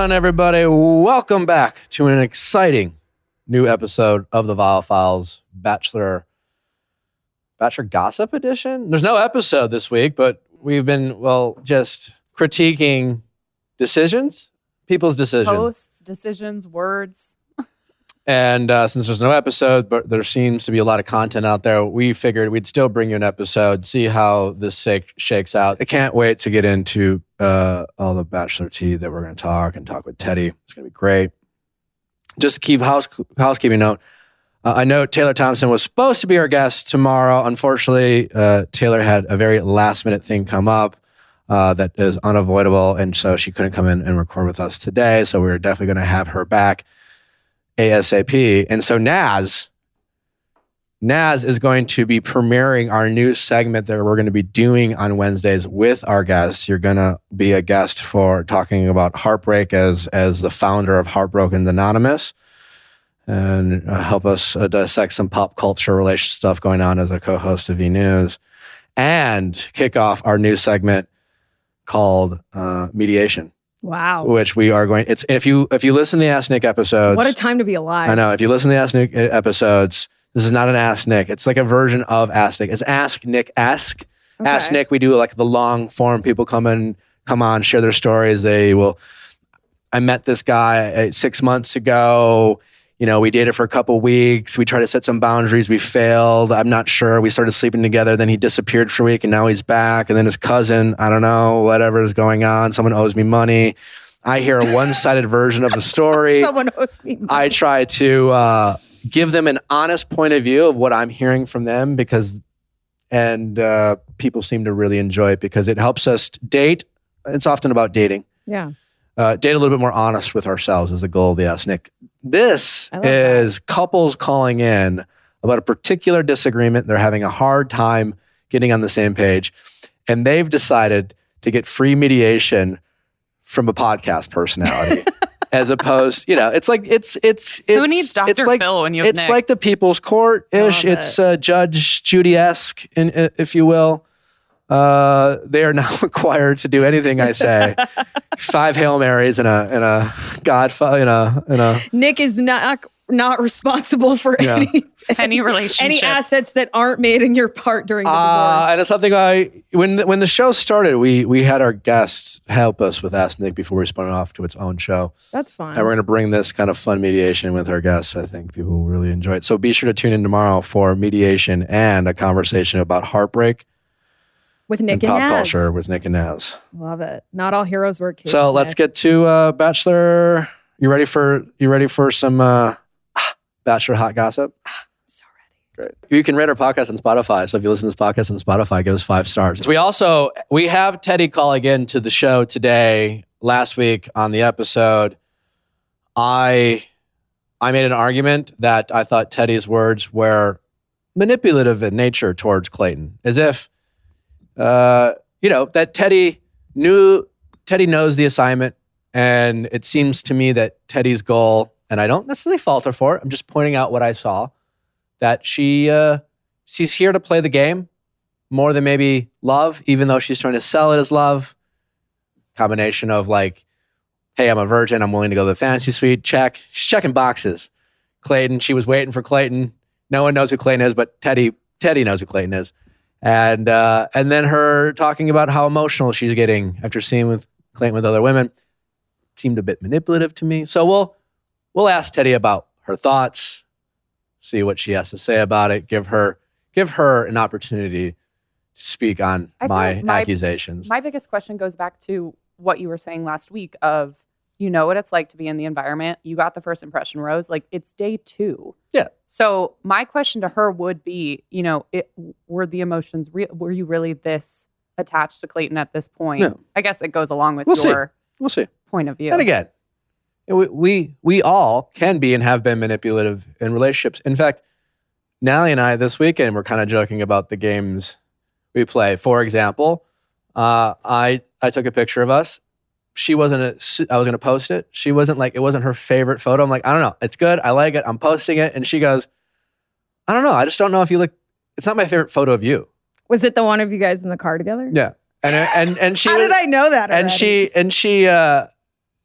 on, everybody? Welcome back to an exciting new episode of the Viall Files Bachelor Bachelor Gossip Edition. There's no episode this week, but we've been well just critiquing decisions, people's decisions. Posts, decisions, words. And uh, since there's no episode, but there seems to be a lot of content out there, we figured we'd still bring you an episode, see how this shake, shakes out. I can't wait to get into uh, all the Bachelor tea that we're going to talk and talk with Teddi. It's going to be great. Just keep house, housekeeping note, uh, I know Taylor Thompson was supposed to be our guest tomorrow. Unfortunately, uh, Taylor had a very last minute thing come up. Uh, that is unavoidable. And so she couldn't come in and record with us today. So we're definitely going to have her back. ASAP. And so Naz, Naz is going to be premiering our new segment that we're going to be doing on Wednesdays with our guests. You're going to be a guest for talking about heartbreak as as the founder of Heartbroken Anonymous, and uh, help us uh, dissect some pop culture related stuff going on as a co-host of E News, and kick off our new segment called uh, Mediation Wow. which we are going. It's if you if you listen to the Ask Nick episodes. What a time to be alive. I know. If you listen to the Ask Nick episodes, this is not an Ask Nick. It's like a version of Ask Nick. It's Ask Nick Ask. Ask Nick. We do like the long form. People come in, come on, share their stories. They will. I met this guy uh, six months ago. You know, we dated for a couple weeks. We tried to set some boundaries. We failed. I'm not sure. We started sleeping together. Then he disappeared for a week and now he's back. And then his cousin, I don't know, whatever is going on. Someone owes me money. I hear a one sided version of the story. Someone owes me. Money. I try to uh, give them an honest point of view of what I'm hearing from them because, and uh, people seem to really enjoy it because it helps us date. It's often about dating. yeah. Uh, date a little bit more honest with ourselves is the goal of the Ask Nick. This is couples calling in about a particular disagreement. They're having a hard time getting on the same page, and they've decided to get free mediation from a podcast personality. As opposed, you know, it's like it's it's it's Who needs like, Phil when you have it's Nick? like the People's Court ish. It's uh, Judge Judy esque, if you will. Uh, they are not required to do anything I say. Five hail marys and a and a godfather in a in a Nick is not not responsible for Yeah. any Any relationship. any assets that aren't made in your part during the Uh, divorce. and it's something I when when the show started, we we had our guests help us with Ask Nick before we spun it off to its own show, That's fine. and we're going to bring this kind of fun mediation with our guests. I think people will really enjoy it. So be sure to tune in tomorrow for mediation and a conversation about heartbreak With Nick and and, pop Naz. culture with Nick and Naz. Love it. Not all heroes wear capes. So let's get to uh, Bachelor. You ready for you ready for some uh, Bachelor hot gossip? I'm so ready. Great. You can rate our podcast on Spotify. So if you listen to this podcast on Spotify, give us five stars. We also we have Teddi calling in to the show today. Last week on the episode, I I made an argument that I thought Teddi's words were manipulative in nature towards Clayton, as if uh, you know that Teddi knew Teddi knows the assignment, and it seems to me that Teddi's goal, and I don't necessarily falter for it. I'm just pointing out what I saw that she uh, she's here to play the game more than maybe love, even though she's trying to sell it as love. Combination of like, hey, I'm a virgin, I'm willing to go to the fantasy suite. Check. She's checking boxes. Clayton, she was waiting for Clayton. No one knows who Clayton is, but Teddi Teddi knows who Clayton is. And uh, and then her talking about how emotional she's getting after seeing with Clayton with other women seemed a bit manipulative to me. So we'll we'll ask Teddi about her thoughts, see what she has to say about it, give her give her an opportunity to speak on my, my- accusations. My biggest question goes back to what you were saying last week of you know what it's like to be in the environment. You got the first impression rose. Like it's day two. Yeah. So my question to her would be, you know, it, were the emotions real? Were you really this attached to Clayton at this point? No. I guess it goes along with We'll see. your we'll see. point of view. And again, we, we we all can be and have been manipulative in relationships. In fact, Nally and I this weekend were kind of joking about the games we play. For example, uh, I I took a picture of us. She wasn't. A, I was going to post it. She wasn't like it wasn't her favorite photo. I'm like, I don't know. It's good. I like it. I'm posting it. And she goes, I don't know. I just don't know if you look. It's not my favorite photo of you. Was it the one of you guys in the car together? Yeah. And and and she How was, did I know that? and she and she uh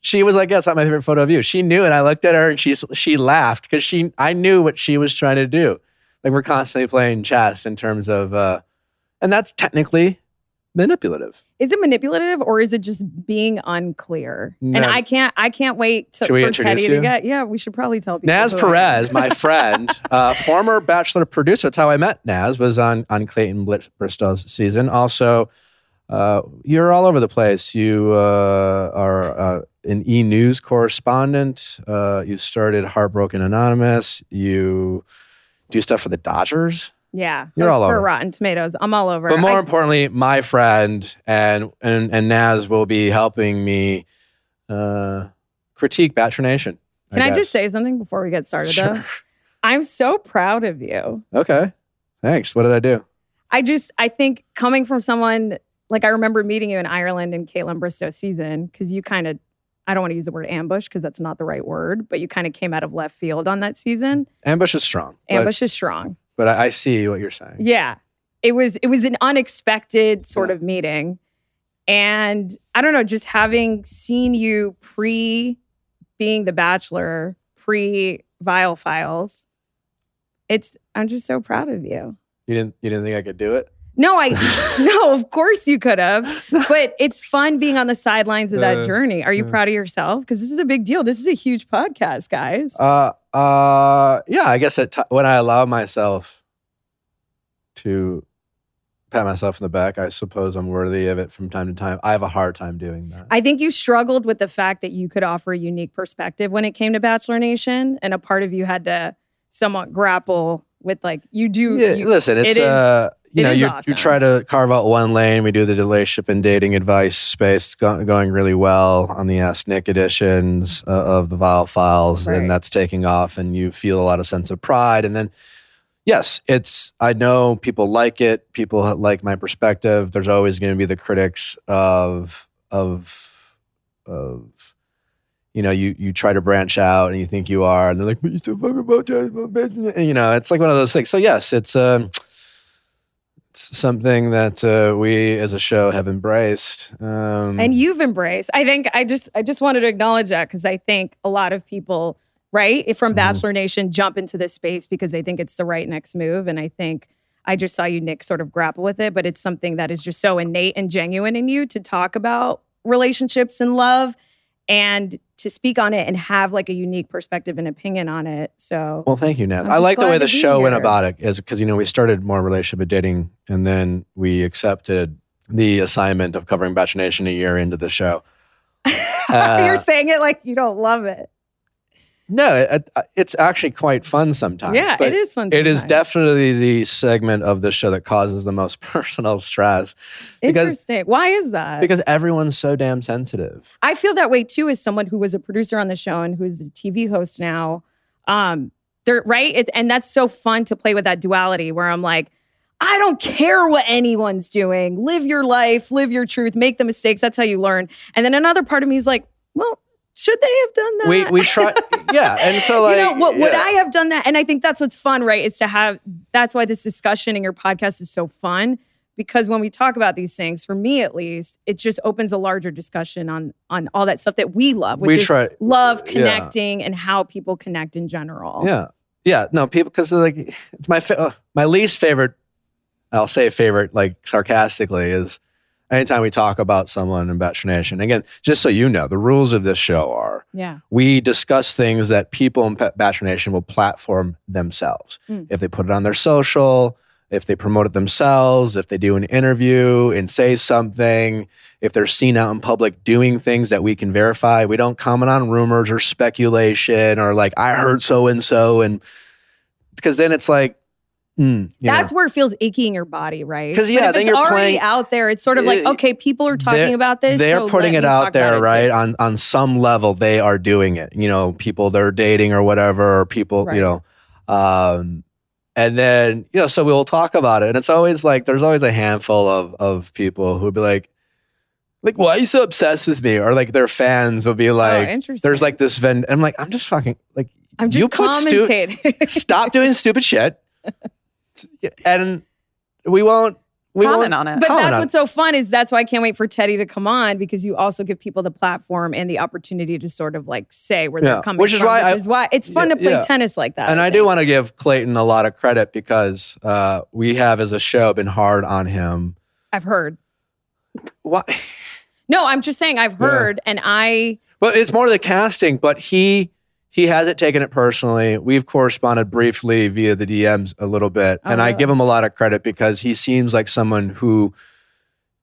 she was like, "That's not my favorite photo of you." She knew, and I looked at her, and she she laughed because she I knew what she was trying to do. Like we're constantly playing chess in terms of, uh, and that's technically manipulative. Is it manipulative or is it just being unclear? No. And I can't I can't wait to, for Teddi you? to get yeah, we should probably tell people. Naz who I am. Perez, my friend, uh, former Bachelor producer. That's how I met Naz. Was on on Clayton Blitz Bristowe's season. Also, uh, you're all over the place. You uh, are uh, an E News correspondent. Uh, you started Heartbroken Anonymous. You do stuff for the Dodgers. Yeah. You're all for over. Rotten Tomatoes. I'm all over. But more I- importantly, my friend and and and Naz will be helping me uh, critique Bachelor Nation. can I, just say something before we get started though? Sure. I'm so proud of you. Okay. Thanks. What did I do? I just I think coming from someone like I remember meeting you in Ireland in Kaitlyn Bristowe season because you kind of I don't want to use the word ambush because that's not the right word, but you kind of came out of left field on that season. Ambush is strong. Ambush is strong. But, I, I see what you're saying. Yeah. It was it was an unexpected sort Yeah. of meeting. And I don't know, just having seen you pre being the bachelor, pre Viall Files, it's I'm just so proud of you. You didn't you didn't think I could do it? No, I no, of course you could have. But it's fun being on the sidelines of that Uh, journey. Are you uh. proud of yourself? Because this is a big deal. This is a huge podcast, guys. Uh uh yeah, I guess ti when I allow myself to pat myself in the back, I suppose I'm worthy of it from time to time. I have a hard time doing that. I think you struggled with the fact that you could offer a unique perspective when it came to Bachelor Nation, and a part of you had to somewhat grapple with like you do. yeah, you- listen, it's it is- uh you it know, you, awesome. you try to carve out one lane. We do the relationship and dating advice space. It's go- going really well on the Ask Nick editions uh, of the Viall Files, Right. and that's taking off. And you feel a lot of sense of pride. And then, yes, it's. I know people like it. People like my perspective. There's always going to be the critics of of of. You know, you you try to branch out and you think you are, and they're like, "But you still fucking about that?" And, you know, it's like one of those things. So yes, it's um, it's something that uh, we as a show have embraced. Um, and you've embraced. I think I just I just wanted to acknowledge that because I think a lot of people, right, from Mhm. Bachelor Nation, jump into this space because they think it's the right next move, and I think. I just saw you, Nick, sort of grapple with it, but it's something that is just so innate and genuine in you to talk about relationships and love and to speak on it and have like a unique perspective and opinion on it. So well, thank you. I'm I like the way the show went about it, is because you know we started more relationship dating, and then we accepted the assignment of covering Bachelor Nation a year into the show. Uh, you're saying it like you don't love it. No, it, it- it's actually quite fun sometimes. yeah, but it is fun. It is definitely the segment of the show that causes the most personal stress because- interesting. Why is that? because everyone's so damn sensitive. I feel that way too as someone who was a producer on the show and who's a TV host now. Um, they're right, it, and that's so fun to play with that duality where I'm like, I don't care what anyone's doing. Live your life, live your truth, make the mistakes. That's how you learn. And then another part of me is like, well, should they have done that? We we try, yeah, and so like you know, what would. I have done that? And I think that's what's fun, right? Is to have that's why this discussion in your podcast is so fun. Because when we talk about these things, for me at least, it just opens a larger discussion on on all that stuff that we love, which we is try love yeah. connecting and how people connect in general. Yeah, yeah. No, people because like my fa- uh, my least favorite. I'll say favorite like sarcastically is anytime we talk about someone in Bachelor Nation. Again, just so you know, the rules of this show are Yeah. we discuss things that people in Bachelor Nation will platform themselves. Mm. If they put it on their social, if they promote it themselves, if they do an interview and say something, if they're seen out in public doing things that we can verify, we don't comment on rumors or speculation or like I heard so and so and because then it's like mm, you That's where it feels icky in your body, right? Because yeah, if then it's you're already playing- out there. It's sort of like, okay, people are talking about this. they're so putting it out there right on on some level they are doing it you know people they're dating or whatever or people Right. you know um and then you know so we'll talk about it and it's always like there's always a handful of of people who'll be like like why are you so obsessed with me or like their fans will be oh, like interesting. there's like this Venn i'm like i'm just fucking like I'm you just put stu- stop doing stupid shit and we won't we comment won't- on it. But Comment that's on- what's so fun is that's why I can't wait for Teddi to come on because you also give people the platform and the opportunity to sort of like say where Yeah, they're coming which is from. why which I- is why it's fun Yeah, to play yeah. tennis like that. and I, do think. want to give Clayton a lot of credit because uh, we have, as a show, been hard on him. I've heard. What? No, I'm just saying I've Yeah. heard, and I But it's more the casting. But he he hasn't taken it personally. We've corresponded briefly via the DMs a little bit, Oh, and I give him a lot of credit because he seems like someone who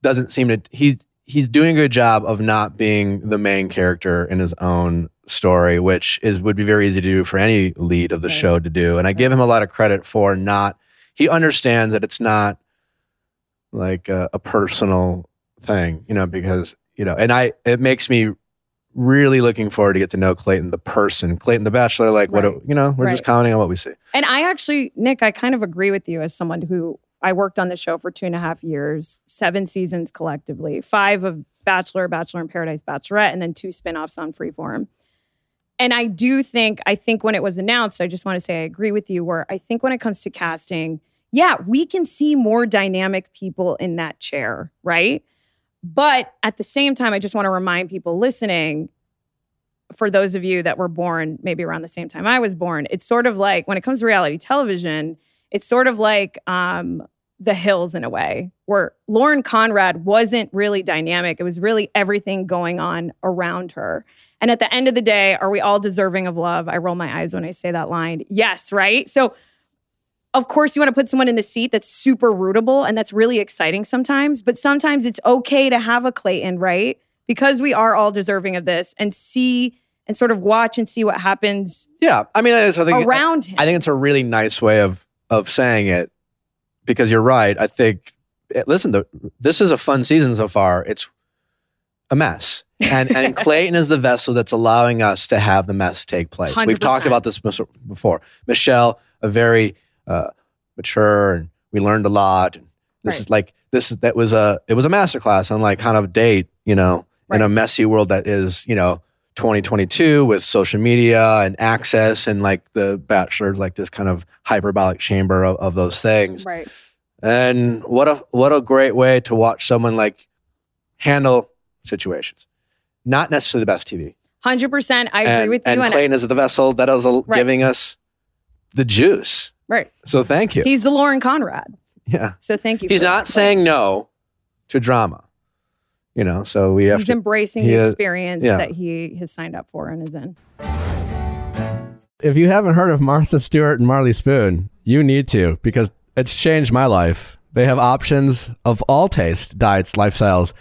doesn't seem to he he's doing a good job of not being the main character in his own story, which is would be very easy to do for any lead of the Right. show to do. And I give him a lot of credit for not he understands that it's not like a, a personal thing, you know, because you know, and I it makes me really looking forward to get to know Clayton the person, Clayton the Bachelor. Like what Right. do- you know, we're just Right. commenting on what we see. and I actually, Nick, I kind of agree with you as someone who I worked on the show for two and a half years, seven seasons collectively, five of Bachelor, Bachelor in Paradise, Bachelorette, and then two spinoffs on Freeform. And I do think, I think when it was announced, I just want to say I agree with you, where I think when it comes to casting, yeah, we can see more dynamic people in that chair, right? But at the same time, I just want to remind people listening, for those of you that were born maybe around the same time I was born, it's sort of like when it comes to reality television, it's sort of like um, The Hills in a way, where Lauren Conrad wasn't really dynamic. It was really everything going on around her. And at the end of the day, are we all deserving of love? I roll my eyes when I say that line. Yes, right? So, of course, you want to put someone in the seat that's super rootable and that's really exciting sometimes, but sometimes it's okay to have a Clayton, right? Because we are all deserving of this and see and sort of watch and see what happens Yeah, I mean, I think around him. I think it's a really nice way of of saying it because you're right. I think eh, listen, this is a fun season so far. It's a mess, and and Clayton is the vessel that's allowing us to have the mess take place. we have talked about this before. Michelle, a very uh, mature, and we learned a lot. And this Right. is like this. That was a it was a masterclass on like how to date. You know, in a messy world that is you know 2022 with social media and access and like the bachelor's like this kind of hyperbolic chamber of, of those things right. and what a what a great way to watch someone like handle situations not necessarily the best tv 100%. I agree and, with you. and And, clayton is the vessel that is Right. giving us the juice right. so thank you He's the Lauren Conrad. yeah So thank you. he's for not that. saying no to drama you know so we have He's to embracing he the is- experience yeah. that he has signed up for and is in. if you haven't heard of Martha Stewart and Marley Spoon, you need to because it's changed my life. They have options of all taste, diets, lifestyles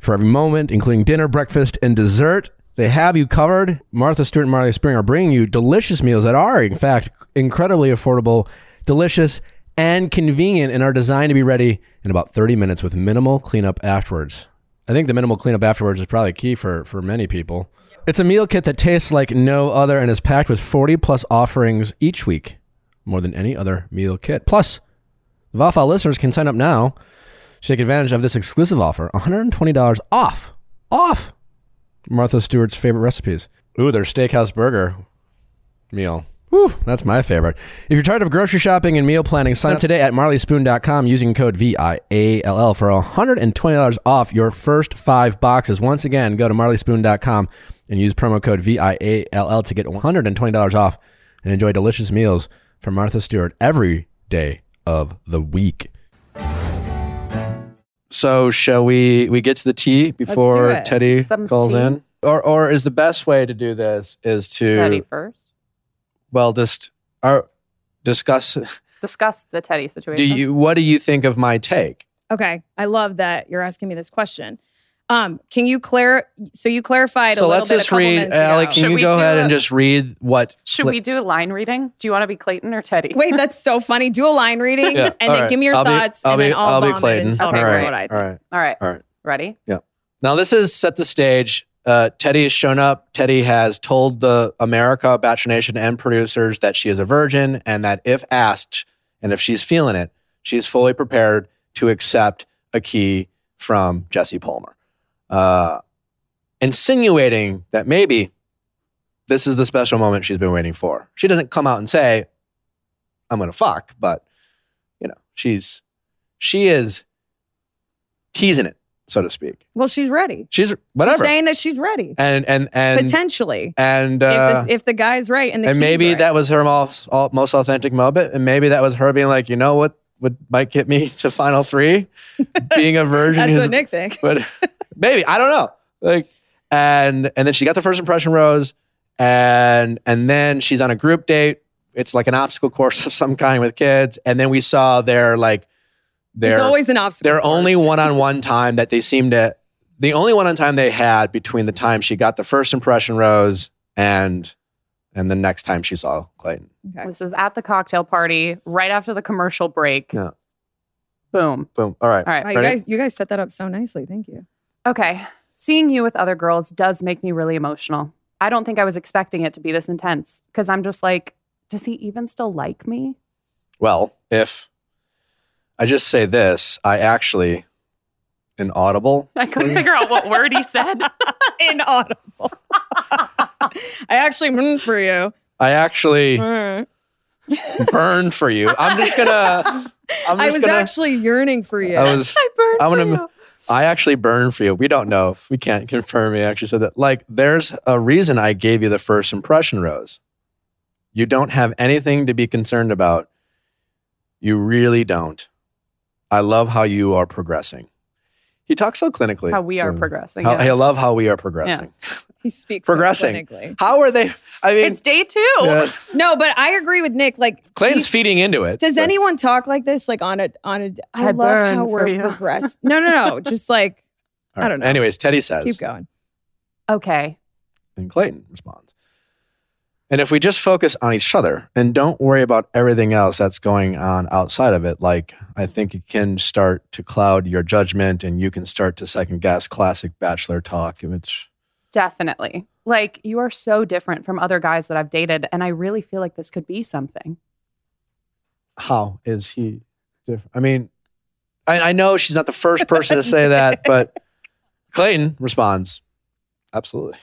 for every moment, including dinner, breakfast, and dessert. They have you covered. Martha Stewart and Marley Spoon are bringing you delicious meals that are, in fact, incredibly affordable, delicious, and convenient, and are designed to be ready in about 30 minutes with minimal cleanup afterwards. I think the minimal cleanup afterwards is probably key for, for many people. It's a meal kit that tastes like no other and is packed with 40 plus offerings each week, more than any other meal kit. Plus, the listeners can sign up now to take advantage of this exclusive offer $120 off. Off Martha Stewart's favorite recipes. Ooh, their steakhouse burger meal. Whew, that's my favorite. If you're tired of grocery shopping and meal planning, sign up today at marleyspoon.com using code VIALL for $120 off your first five boxes. Once again, go to marleyspoon.com and use promo code VIALL to get $120 off and enjoy delicious meals from Martha Stewart every day of the week. So shall we we get to the tea before. Teddi Some calls tea. in? Or or is the best way to do this is to Teddi first. well just our discuss Discuss the Teddi situation. do you what do you think of my take Okay. I love that you're asking me this question. Um, can you clar so you clarified a so little let's bit a just couple read minutes Allie ago. can Should you we go do ahead and just read what Should Cla- we do a line reading? Do you want to be Clayton or Teddi? Wait, that's so funny. Do a line reading Yeah, and all then right. give me your I'll be- thoughts I'll and be, then I'll, I'll be Clayton and tell Okay, me all right what I think. all right All right. all right Ready? Yeah. Now, this is set the stage. Uh, Teddi has shown up. Teddi has told the America, Bachelor Nation, and producers that she is a virgin and that if asked and if she's feeling it, she's fully prepared to accept a key from Jesse Palmer. Uh, insinuating that maybe this is the special moment she's been waiting for. She doesn't come out and say, I'm going to fuck, but, you know, she's, she is teasing it, so to speak. Well, she's ready. She's whatever. She's saying that she's ready. and and and Potentially. and if, uh, this, if the guy's right and the and maybe right. that was her most, most authentic moment, and maybe that was her being like, you know what would might get me to final three, being a virgin. That's what Nick thinks. but maybe I don't know. Like, and and then she got the first impression rose, and and then she's on a group date. It's like an obstacle course of some kind with kids, and then we saw their like their it's always an obstacle. their only one-on-one time that they seemed to the only one-on time they had between the time she got the first impression rose and and the next time she saw Clayton. Okay. This is at the cocktail party right after the commercial break. Yeah. Boom. Boom. All right. All right. Wow, you guys, you guys set that up so nicely. Thank you. Okay. Seeing you with other girls does make me really emotional. I don't think I was expecting it to be this intense because I'm just like, does he even still like me? Well, if I just say this, I actually inaudible. I couldn't figure out what word he said. Inaudible. I actually mm for you. I actually Mm. burned for you. I'm just gonna. I'm just I was gonna. actually yearning for you. I was. I burned I'm for gonna- you. I actually burned for you. We don't know. We can't confirm. He actually said that. Like, there's a reason I gave you the first impression rose. You don't have anything to be concerned about. You really don't. I love how you are progressing. He talks so clinically. How we are too. progressing. How, yeah. I love how we are progressing. he speaks so Progressing. clinically. How are they? I mean, It's day two. yeah, No, but I agree with Nick. Like, Clayton's feeding into it. does but- anyone talk like this? Like on a on a. I, I love how we're you. progressed. No, no, no. Just like All right. I don't know. Anyways, Teddi says, keep going. Okay. and Clayton responds. And if we just focus on each other and don't worry about everything else that's going on outside of it, like I think it can start to cloud your judgment and you can start to second guess classic bachelor talk. Which Definitely. Like, you are so different from other guys that I've dated. And I really feel like this could be something. how is he different? I mean, I, I know she's not the first person to say that, but Clayton responds, absolutely.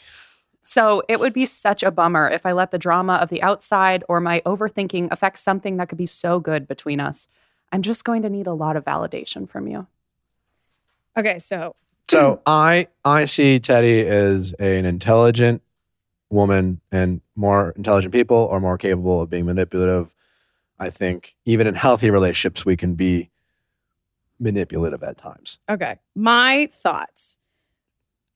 So it would be such a bummer if I let the drama of the outside or my overthinking affect something that could be so good between us. I'm just going to need a lot of validation from you. Okay, so So I I see Teddi as an intelligent woman and more intelligent people are more capable of being manipulative. I think even in healthy relationships we can be manipulative at times. Okay. My thoughts.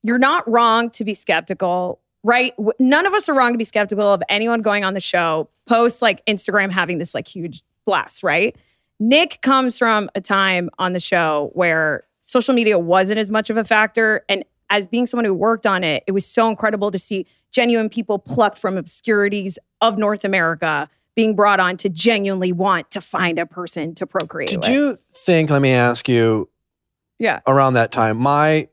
You're not wrong to be skeptical, right? None of us are wrong to be skeptical of anyone going on the show, post like Instagram having this like huge blast, right? Nick comes from a time on the show where social media wasn't as much of a factor. And as being someone who worked on it, it was so incredible to see genuine people plucked from obscurities of North America being brought on to genuinely want to find a person to procreate Did with. you think let me ask you Yeah. around that time my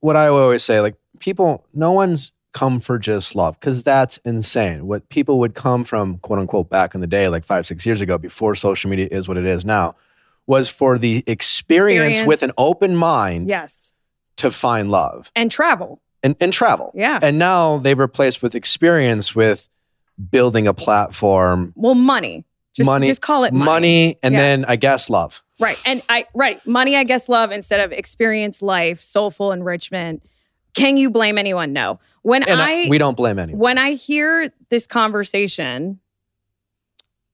what I always say like people no one's come for just love cuz that's insane. What people would come from quote unquote back in the day like 5 6 years ago before social media is what it is now was for the experience, Experience. with an open mind Yes. to find love And travel. and, and travel. Yeah. And now they've replaced with experience with building a platform, Well, money. Just, Money- just call it money. money, and Yeah. then I guess love. Right. And I right. Money, I guess love instead of experience life, soulful enrichment. Can you blame anyone? No. When And I we don't blame anyone. when I hear this conversation,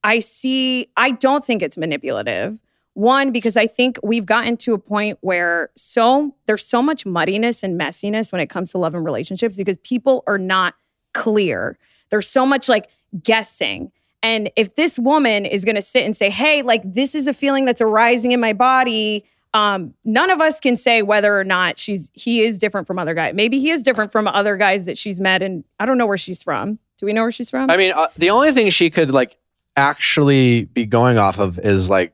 I see I don't think it's manipulative. One, because I think we've gotten to a point where so there's so much muddiness and messiness when it comes to love and relationships because people are not clear. There's so much like guessing. And if this woman is going to sit and say, "Hey, like this is a feeling that's arising in my body," um, none of us can say whether or not she's he is different from other guys. Maybe he is different from other guys that she's met, and I don't know where she's from. Do we know where she's from? I mean, uh, the only thing she could like actually be going off of is like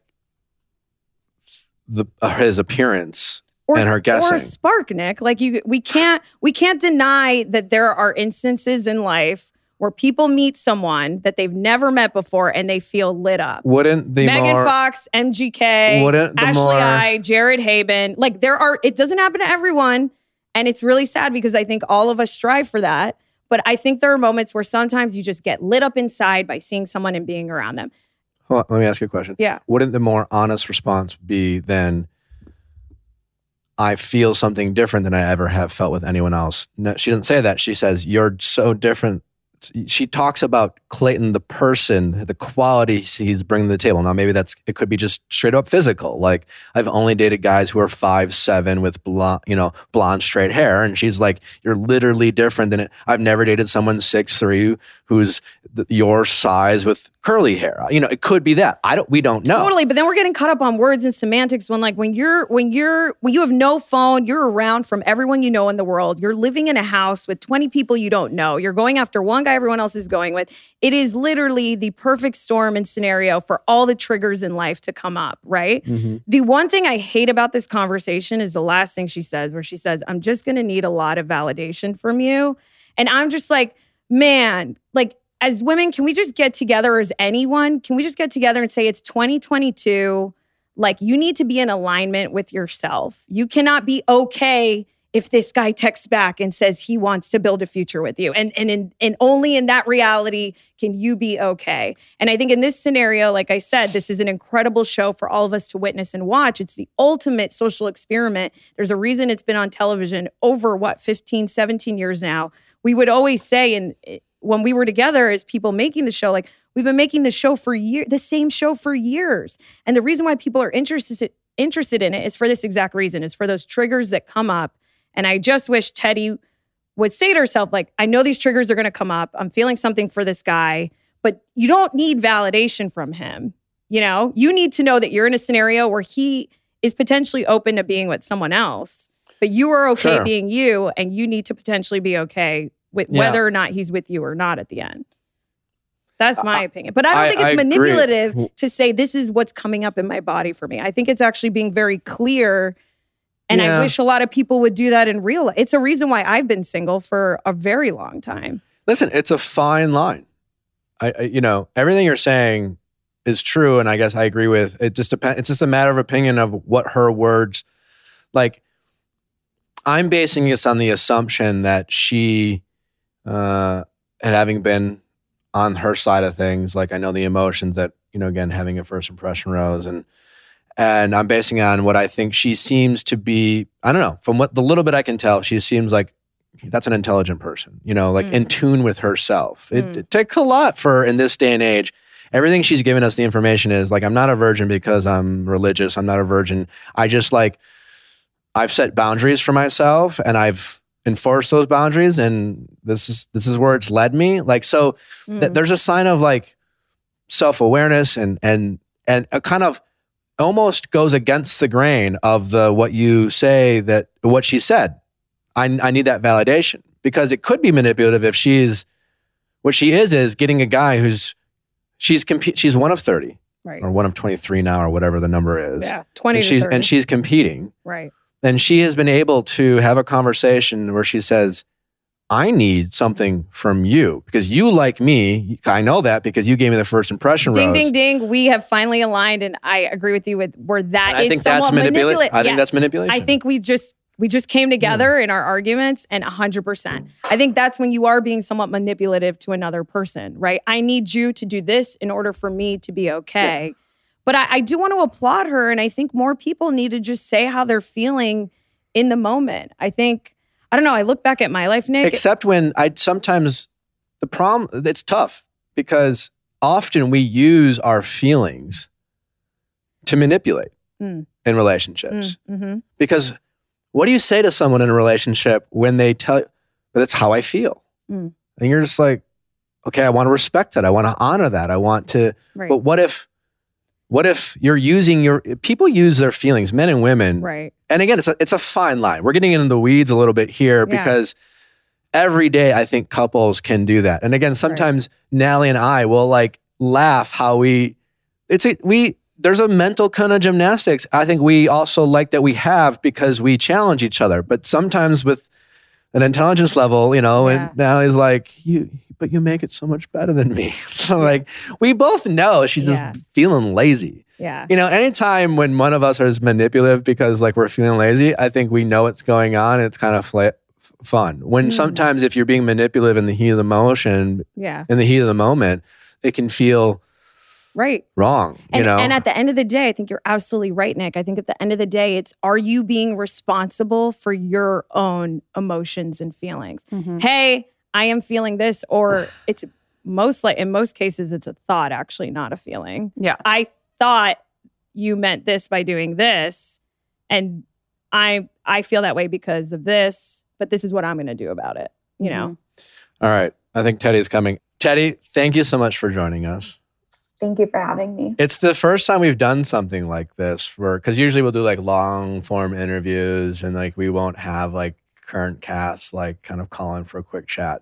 the uh, his appearance. or, and her or guessing. spark, Nick. Like you, we can't we can't deny that there are instances in life where people meet someone that they've never met before and they feel lit up. Wouldn't the Megan more Fox, MGK, wouldn't Ashley more I, Jared Haibon. Like there are, it doesn't happen to everyone. And it's really sad because I think all of us strive for that. But I think there are moments where sometimes you just get lit up inside by seeing someone and being around them. Hold on, let me ask you a question. Yeah. Wouldn't the more honest response be then I feel something different than I ever have felt with anyone else. No, she didn't say that. She says, You're so different. She talks about Clayton, the person, the qualities he's bringing to the table. Now, maybe that's, it could be just straight up physical. Like, I've only dated guys who are five, seven with blonde, you know, blonde, straight hair. And she's like, You're literally different than it. I've never dated someone six, three who's your size with curly hair. You know, it could be that. I don't, we don't know. Totally, but then we're getting caught up on words and semantics when like when you're when you're when you have no phone, you're around from everyone you know in the world. You're living in a house with 20 people you don't know. You're going after one guy everyone else is going with. It is literally the perfect storm and scenario for all the triggers in life to come up, right? Mm-hmm. The one thing I hate about this conversation is the last thing she says where she says, "I'm just going to need a lot of validation from you." And I'm just like, "Man, like as women, can we just get together as anyone? Can we just get together and say it's 2022? Like, you need to be in alignment with yourself. You cannot be okay if this guy texts back and says he wants to build a future with you. And, and, in, and only in that reality can you be okay. And I think in this scenario, like I said, this is an incredible show for all of us to witness and watch. It's the ultimate social experiment. There's a reason it's been on television over what, 15, 17 years now. We would always say, and when we were together as people making the show, like we've been making the show for years, the same show for years. And the reason why people are interested interested in it is for this exact reason, is for those triggers that come up. And I just wish Teddi would say to herself, like, I know these triggers are gonna come up. I'm feeling something for this guy, but you don't need validation from him. You know, you need to know that you're in a scenario where he is potentially open to being with someone else, but you are okay Sure. being you, and you need to potentially be okay with Yeah. whether or not he's with you or not at the end. That's my I- opinion. But I don't I- think it's I agree. manipulative to say this is what's coming up in my body for me. I think it's actually being very clear. And Yeah. I wish a lot of people would do that in real life. It's a reason why I've been single for a very long time. Listen, it's a fine line. I, I you know, everything you're saying is true, and I guess I agree with. It just depends. It's just a matter of opinion of what her words, like. I'm basing this on the assumption that she, uh, and having been on her side of things, like I know the emotions that you know, again, having a first impression rose, and and I'm basing it on what I think she seems to be. I don't know. From what the little bit I can tell, she seems like that's an intelligent person, you know, like in Mm. tune with herself. It, Mm. it takes a lot for in this day and age. Everything she's given us the information is like, I'm not a virgin because I'm religious. I'm not a virgin. I just like, I've set boundaries for myself and I've enforced those boundaries. And this is, this is where it's led me. Like, so th- Mm. there's a sign of like self awareness and, and, and a kind of almost goes against the grain of the, what you say that what she said. I, I need that validation because it could be manipulative if she's what she is is getting a guy who's she's comp- she's one of 30 right. or one of 23 now or whatever the number is Yeah. 20 and she's and she's competing right. And she has been able to have a conversation where she says I need something from you because you like me. I know that because you gave me the first impression, Ding, Rose. ding, ding. We have finally aligned, and I agree with you with where that And I is think that's somewhat manipula- manipulative. I think that's manipulation. I think we just we just came together hmm. in our arguments, and hundred percent. I think that's when you are being somewhat manipulative to another person, right? I need you to do this in order for me to be okay. But I, I do want to applaud her, and I think more people need to just say how they're feeling in the moment. I think I don't know. I look back at my life, Nick. Except when I sometimes the problem it's tough because often we use our feelings to manipulate Mm. in relationships. mm-hmm. Because what do you say to someone in a relationship when they tell you that's how I feel? Mm. And you're just like, okay, I want to respect that. I want to honor that. I want to right, but what if what if you're using your people use their feelings, men and women, right, and again, it's a, it's a fine line. We're getting into the weeds a little bit here Yeah. because every day I think couples can do that. And again, sometimes Nally and I will like laugh how we, it's a, we, there's a mental kind of gymnastics. I think we also like that we have because we challenge each other. But sometimes with an intelligence level, you know, Yeah. and he's like, you, but you make it so much better than me. so like, we both know she's Yeah. just feeling lazy. yeah, You know, anytime when one of us is manipulative because like we're feeling lazy, I think we know what's going on. It's kind of fla- fun. When Mm. sometimes if you're being manipulative in the heat of the motion, yeah. in the heat of the moment, it can feel right. wrong. You And, know, and at the end of the day, I think you're absolutely right, Nick. I think at the end of the day, it's are you being responsible for your own emotions and feelings? Mhm. Hey, I am feeling this, or it's most like in most cases, it's a thought, actually, not a feeling. Yeah. I thought you meant this by doing this, and I I feel that way because of this, but this is what I'm going to do about it. You know, all right. I think Teddi's coming. Teddi, thank you so much for joining us. Thank you for having me. It's the first time we've done something like this where because usually we'll do like long form interviews and like we won't have like current casts like kind of calling for a quick chat.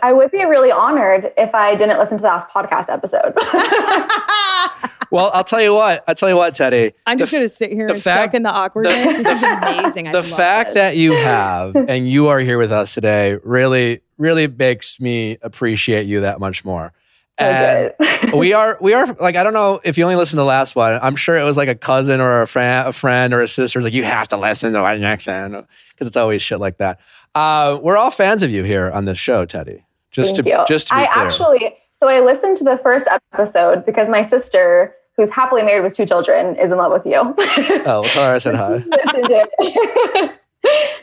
I would be really honored if I didn't listen to the last podcast episode. Well, I'll tell you what. I'll tell you what, Teddi. I'm just The going to sit here the and fact- stuck in the awkwardness. this is amazing. I the love fact this. that you have and you are here with us today really really makes me appreciate you that much more and we are we are like i don't know if you only listened to the last one i'm sure it was like a cousin or a friend a friend or a sister like you have to listen to our next one because it's always shit like that uh, we're all fans of you here on this show teddi just Thank to you. just to be I clear actually, so I listened to the first episode because my sister, who's happily married with two children, is in love with you. oh well, tell her i said hi listened to it.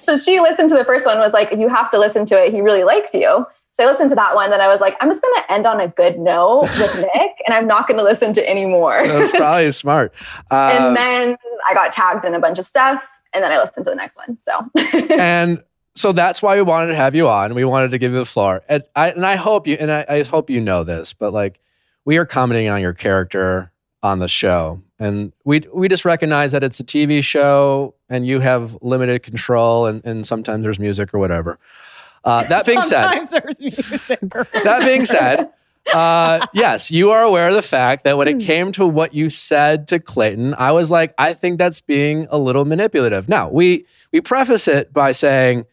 so she listened to the first one, was like, you have to listen to it. He really likes you. So I listened to that one. Then I was like, I'm just going to end on a good note with Nick, and I'm not going to listen to any more. that's probably smart uh, and then I got tagged in a bunch of stuff, and then I listened to the next one. So and so that's why we wanted to have you on. We wanted to give you the floor. And I, and I hope you, and I, I just hope you know this, but like we are commenting on your character on the show. And we, we just recognize that it's a TV show and you have limited control and, and sometimes there's music or whatever. Uh, that being said, that being said, uh, yes, you are aware of the fact that when it came to what you said to Clayton, I was like, I think that's being a little manipulative. Now, we we preface it by saying,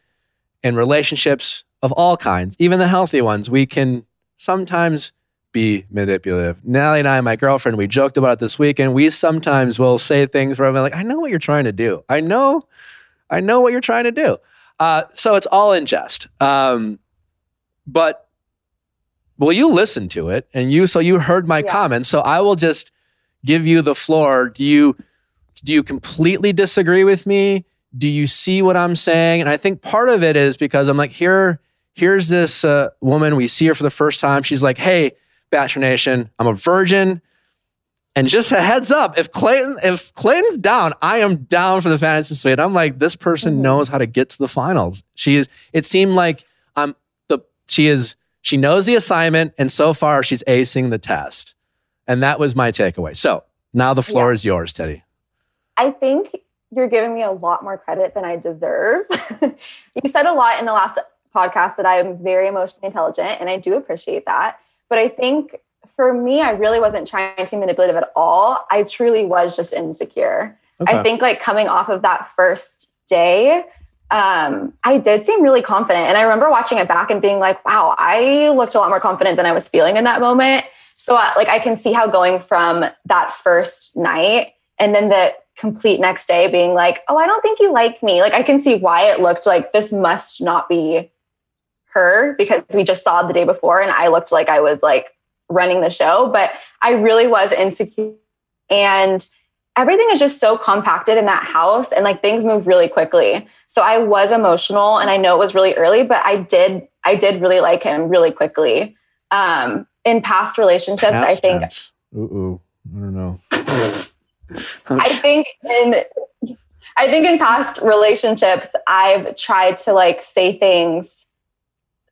in relationships of all kinds, even the healthy ones, we can sometimes be manipulative. Natalie and I, my girlfriend, we joked about it this weekend. We sometimes will say things where I'm like, I know what you're trying to do. I know, I know what you're trying to do. Uh, so it's all in jest. Um, but well, you listened to it and you so you heard my Yeah. comments. So I will just give you the floor. Do you do you completely disagree with me? Do you see what I'm saying? And I think part of it is because I'm like, here, here's this uh, woman. We see her for the first time. She's like, hey, Bachelor Nation, I'm a virgin. And just a heads up, if Clayton, if Clayton's down, I am down for the fantasy suite. I'm like, this person Mhm. knows how to get to the finals. She is. It seemed like I'm the. She is. She knows the assignment, and so far she's acing the test. And that was my takeaway. So now the floor Yeah. is yours, Teddi. I think you're giving me a lot more credit than I deserve. you said a lot in the last podcast that I am very emotionally intelligent, and I do appreciate that. But I think for me, I really wasn't trying to be manipulative at all. I truly was just insecure. I think like coming off of that first day, um, I did seem really confident. And I remember watching it back and being like, wow, I looked a lot more confident than I was feeling in that moment. So uh, like I can see how going from that first night and then the complete next day being like, oh, I don't think you like me. Like I can see why it looked like this must not be her because we just saw the day before and I looked like I was like running the show, but I really was insecure and everything is just so compacted in that house and like things move really quickly. So I was emotional and I know it was really early, but I did I did really like him really quickly. Um in past relationships, I think tense. Ooh, ooh, I don't know. I think in I think in past relationships I've tried to like say things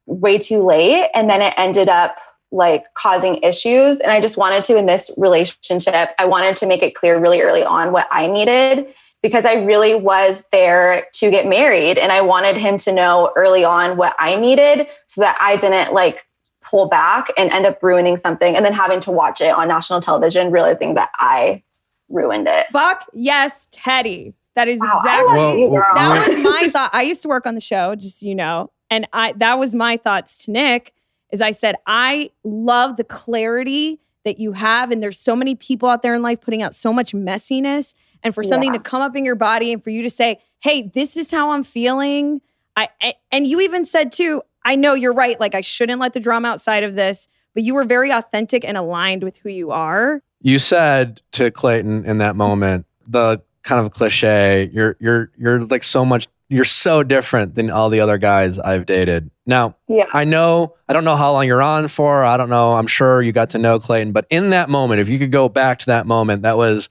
way too late and then it ended up like causing issues and I just wanted to in this relationship I wanted to make it clear really early on what I needed because I really was there to get married and I wanted him to know early on what I needed so that I didn't like pull back and end up ruining something and then having to watch it on national television realizing that I ruined it. Fuck yes, Teddi. That is Wow, exactly Well, you, girl. that was my thought. I used to work on the show, just so you know, and I that was my thoughts to Nick. Is I said I love the clarity that you have, and there's so many people out there in life putting out so much messiness, and for something Yeah. to come up in your body, and for you to say, "Hey, this is how I'm feeling," I I- and you even said too, "I know you're right. Like I shouldn't let the drama outside of this." But you were very authentic and aligned with who you are. You said to Clayton in that moment the kind of cliche. You're you're you're like so much. You're so different than all the other guys I've dated. Now, Yeah. I know I don't know how long you're on for. I don't know. I'm sure you got to know Clayton, but in that moment, if you could go back to that moment, that was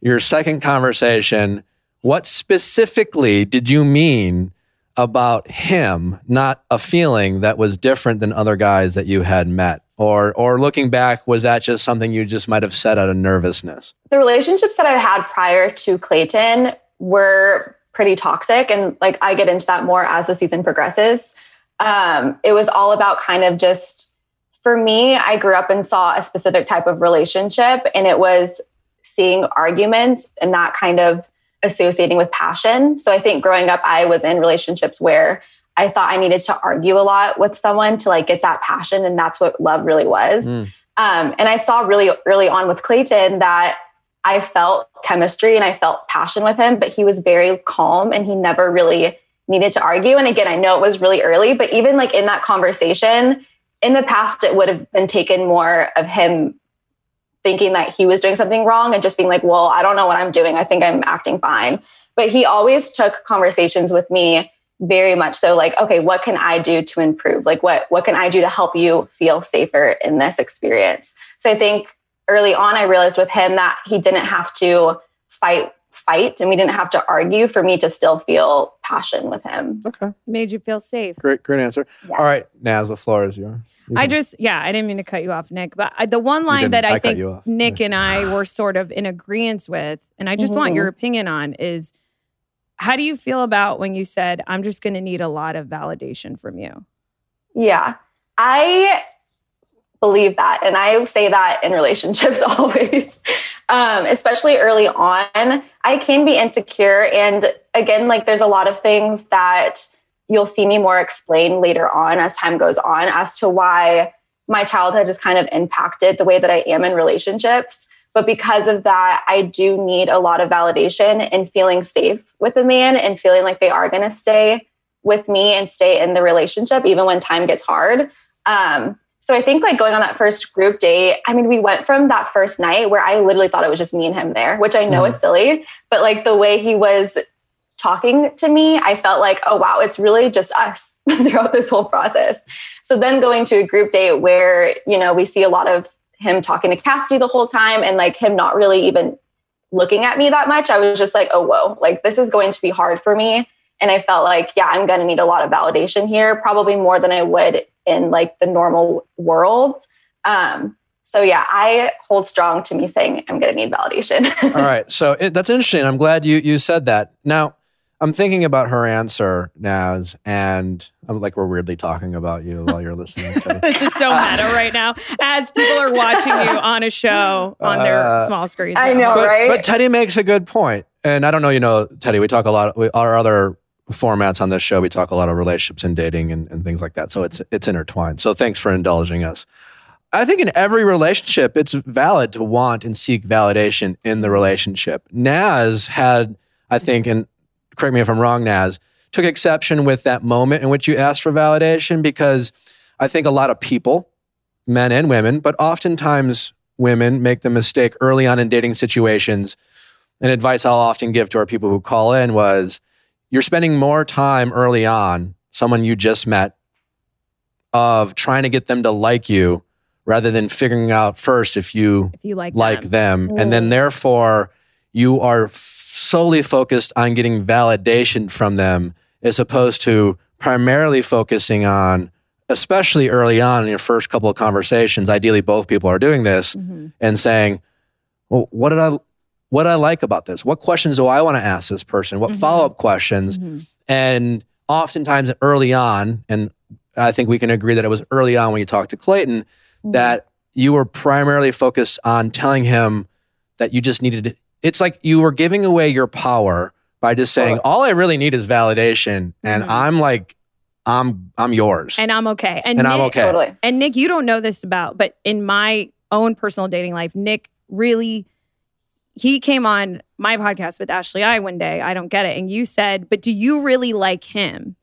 your second conversation. What specifically did you mean about him, not a feeling that was different than other guys that you had met? Or or looking back, was that just something you just might have said out of nervousness? the relationships that I had prior to Clayton were pretty toxic. And like I get into that more as the season progresses. Um, it was all about kind of just for me, I grew up and saw a specific type of relationship, and it was seeing arguments and that kind of associating with passion. So I think growing up, I was in relationships where I thought I needed to argue a lot with someone to like get that passion, and that's what love really was. Mm. Um, and I saw really early on with Clayton that I felt chemistry and I felt passion with him, but he was very calm and he never really needed to argue. And again, I know it was really early, but even like in that conversation, in the past, it would have been taken more of him thinking that he was doing something wrong and just being like, well, I don't know what I'm doing. I think I'm acting fine. But he always took conversations with me very much so like okay what can i do to improve like what what can i do to help you feel safer in this experience so i think early on i realized with him that he didn't have to fight fight and we didn't have to argue for me to still feel passion with him Okay, Made you feel safe. great, great answer. Yeah. All right, Naz, the floor is yours. You I just, yeah, I didn't mean to cut you off, Nick, but I, the one line that I, I think you off. Nick and I were sort of in agreement with, and I just want Mhm. your opinion on is how do you feel about when you said, I'm just going to need a lot of validation from you? Yeah. I believe that. And I say that in relationships always, um, especially early on. I can be insecure. And again, like there's a lot of things that you'll see me more explain later on as time goes on as to why my childhood has kind of impacted the way that I am in relationships. But because of that, I do need a lot of validation and feeling safe with a man and feeling like they are going to stay with me and stay in the relationship even when time gets hard. Um, so I think like going on that first group date, I mean, we went from that first night where I literally thought it was just me and him there, which I know is mm-hmm. silly, but like the way he was talking to me, I felt like, oh wow, it's really just us throughout this whole process. So then going to a group date where, you know, we see a lot of him talking to Cassidy the whole time and like him not really even looking at me that much, I was just like, oh whoa, like this is going to be hard for me. And I felt like, yeah, I'm going to need a lot of validation here, probably more than I would in like the normal world. Um, so yeah, I hold strong to me saying I'm going to need validation. All right. So it, that's interesting. I'm glad you you said that. Now, I'm thinking about her answer, Naz, and I'm like we're weirdly talking about you while you're listening. To This is so meta right now as people are watching you on a show on their Uh, small screens. I know, but, right? but Teddi makes a good point, and I don't know. You know, Teddi. We talk a lot. We, our other formats on this show, we talk a lot of relationships and dating and, and things like that. So it's it's intertwined. So thanks for indulging us. I think in every relationship, it's valid to want and seek validation in the relationship. Naz had, I think, and correct me if I'm wrong, Naz, took exception with that moment in which you asked for validation because I think a lot of people, men and women, but oftentimes women make the mistake early on in dating situations. And advice I'll often give to our people who call in was you're spending more time early on, someone you just met, of trying to get them to like you rather than figuring out first if you If you like, like them. them. And then therefore you are f- solely focused on getting validation from them as opposed to primarily focusing on, especially early on in your first couple of conversations, ideally both people are doing this Mhm. and saying, well, what did I, what did I like about this? What questions do I want to ask this person? What Mhm. follow-up questions? Mhm. And oftentimes early on, and I think we can agree that it was early on when you talked to Clayton, that you were primarily focused on telling him that you just needed it's like you were giving away your power by just saying Totally. all i really need is validation and Mhm. i'm like i'm i'm yours And I'm okay. And, And I'm okay. totally. And Nick, you don't know this about, but in my own personal dating life, Nick really he came on my podcast with Ashley I one day. I don't get it. And you said, but do you really like him?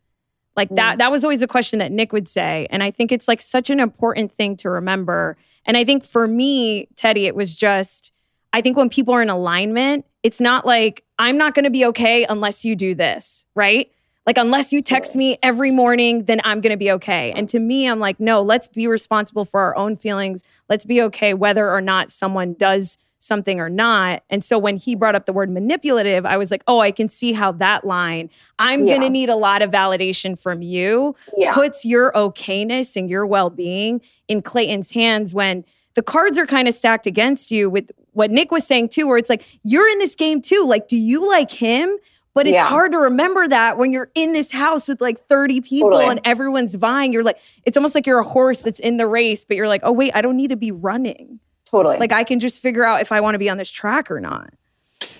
Like that mm. that was always a question that Nick would say. And I think it's like such an important thing to remember. And I think for me, Teddi, it was just I think when people are in alignment, it's not like I'm not going to be okay unless you do this, right? Like unless you text me every morning, then I'm going to be okay. And to me, I'm like, no, let's be responsible for our own feelings. Let's be okay whether or not someone does something or not. And so when he brought up the word manipulative, I was like, oh, I can see how that line, I'm Yeah. going to need a lot of validation from you, Yeah. puts your okayness and your well being in Clayton's hands when the cards are kind of stacked against you with what Nick was saying too, where it's like, you're in this game too. Like, do you like him? But it's Yeah. hard to remember that when you're in this house with like 30 people Totally. and everyone's vying. You're like, it's almost like you're a horse that's in the race, but you're like, oh, wait, I don't need to be running. Totally. Like, I can just figure out if I want to be on this track or not.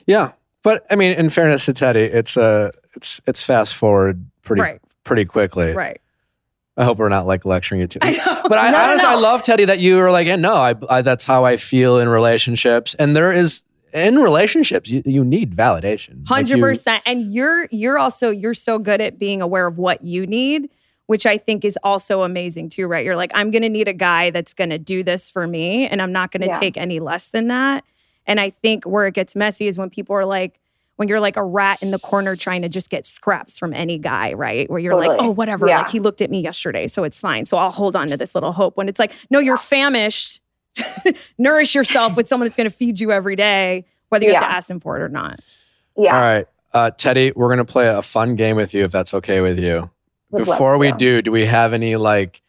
Yeah, but I mean, in fairness to Teddi, it's uh, it's it's fast forward pretty Right. pretty quickly. Right. I hope we're not like lecturing you too. I know. But I No, no, honestly, I love Teddi that you were like, yeah, no, I, I that's how I feel in relationships, and there is in relationships you, you need validation. Hundred you- percent. And you're you're also you're so good at being aware of what you need, which I think is also amazing too, right? You're like, I'm gonna need a guy that's gonna do this for me, and I'm not gonna Yeah. take any less than that. And I think where it gets messy is when people are like, when you're like a rat in the corner trying to just get scraps from any guy, right? Where you're like, oh, whatever. Yeah. Like he looked at me yesterday, so it's fine. So I'll hold on to this little hope. When it's like, no, you're famished. Nourish yourself with someone that's going to feed you every day, whether you have to Yeah. ask them for it or not. yeah. All right, uh, Teddi, we're gonna play a fun game with you if that's okay with you. Before we do, do we have any like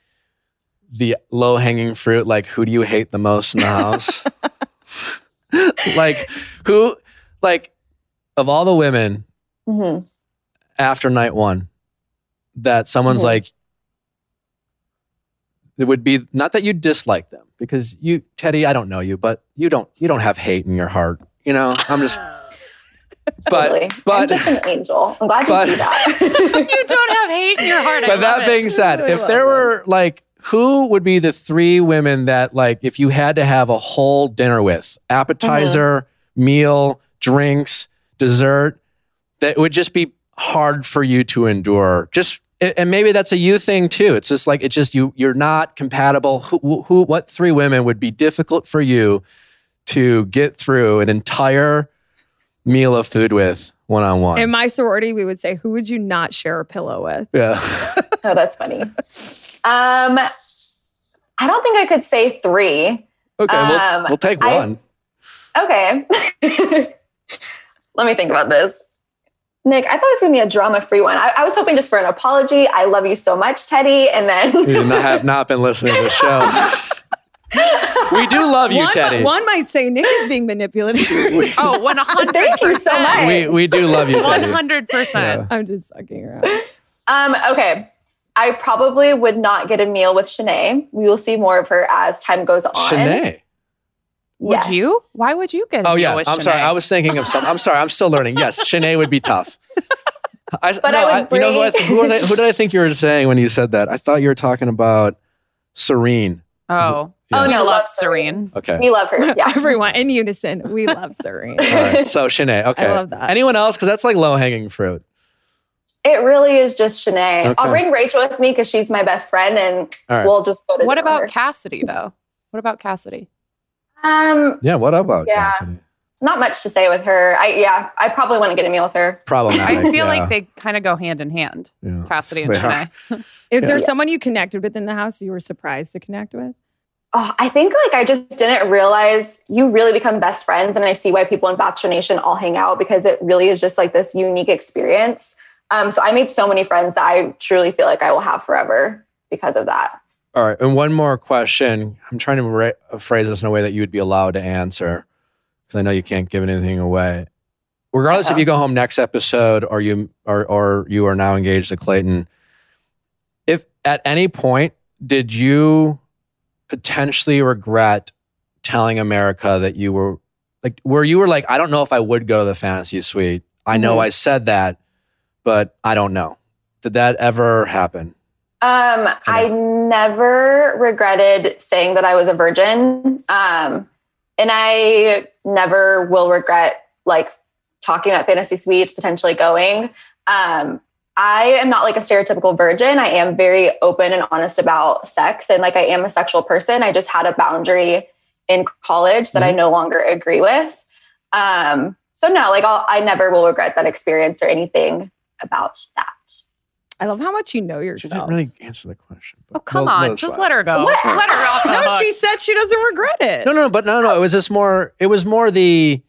the low hanging fruit? Like, who do you hate the most in the house? like, who, like, of all the women Mhm. after night one, that someone's Mhm. like, it would be not that you dislike them because you, Teddi, I don't know you, but you don't, you don't have hate in your heart. You know, I'm just, Totally. but- I'm just an angel. I'm glad you but- see that. you don't have hate in your heart. But love that it. being said, I if there it. were like, who would be the three women that like, if you had to have a whole dinner with, appetizer, mm-hmm. meal, drinks, dessert, that would just be hard for you to endure. Just and maybe that's a you thing too. It's just like it's just you. You're not compatible. Who, who? What three women would be difficult for you to get through an entire meal of food with one on one? In my sorority, we would say, "Who would you not share a pillow with?" Yeah. oh, that's funny. Um, I don't think I could say three. Okay, Um, we'll, we'll take I- one. Okay. Let me think about this. Nick, I thought it was going to be a drama free one. I, I was hoping just for an apology. I love you so much, Teddi. And You then, not, have not been listening to the show. we do love you, one, Teddi. one might say Nick is being manipulative. Oh, 100 Thank you so much. we, we do love you, 100%. Yeah. I'm just sucking around. um, okay. I probably would not get a meal with Shanae. We will see more of her as time goes on. Shanae. Would Yes. you? Why would you get a Oh meal yeah, with I'm sorry. I was thinking of some. I'm sorry. I'm still learning. Yes, Shanae would be tough. I, But no, I would you know who, I, who, did I, who did I think you were saying when you said that? I thought you were talking about Serene. Oh. Yeah. Oh, no, love love Serene. Okay. We love her. Yeah. Everyone in unison, we love Serene. All right. So Shanae. Okay. I love that. Anyone else? Because that's like low hanging fruit. It really is just Shanae. Okay. I'll bring Rachel with me because she's my best friend and All right. we'll just go to What dinner about with Cassidy, though? What about Cassidy? Um, Yeah. What about Yeah. Cassidy? not much to say with her. I yeah, I probably want to get a meal with her. Problematic. I feel yeah. like they kind of go hand in hand, Yeah. Cassidy and They. Shanae. Is there someone you connected with in the house you were surprised to connect with? Oh, I think like I just didn't realize you really become best friends, and I see why people in Bachelor Nation all hang out because it really is just like this unique experience. Um, so I made so many friends that I truly feel like I will have forever because of that. All right. And one more question. I'm trying to ra- phrase this in a way that you would be allowed to answer because I know you can't give anything away. Regardless if you go home next episode or you or, or you are now engaged to Clayton, if at any point did you potentially regret telling America that you were like where you were like, I don't know if I would go to the fantasy suite. I know Mhm. I said that, but I don't know. Did that ever happen? Um, I never regretted saying that I was a virgin. Um, and I never will regret like talking about fantasy suites, potentially going. Um, I am not like a stereotypical virgin. I am very open and honest about sex. And like I am a sexual person. I just had a boundary in college that I no longer agree with. Um, so no, like I'll, I never will regret that experience or anything about that. I love how much you know yourself. She didn't really answer the question. but Oh, come we'll- on. we'll Just slide. let her go. What? Let her off no, she said she doesn't regret it. No, no, but no, no. It was just more. It was more the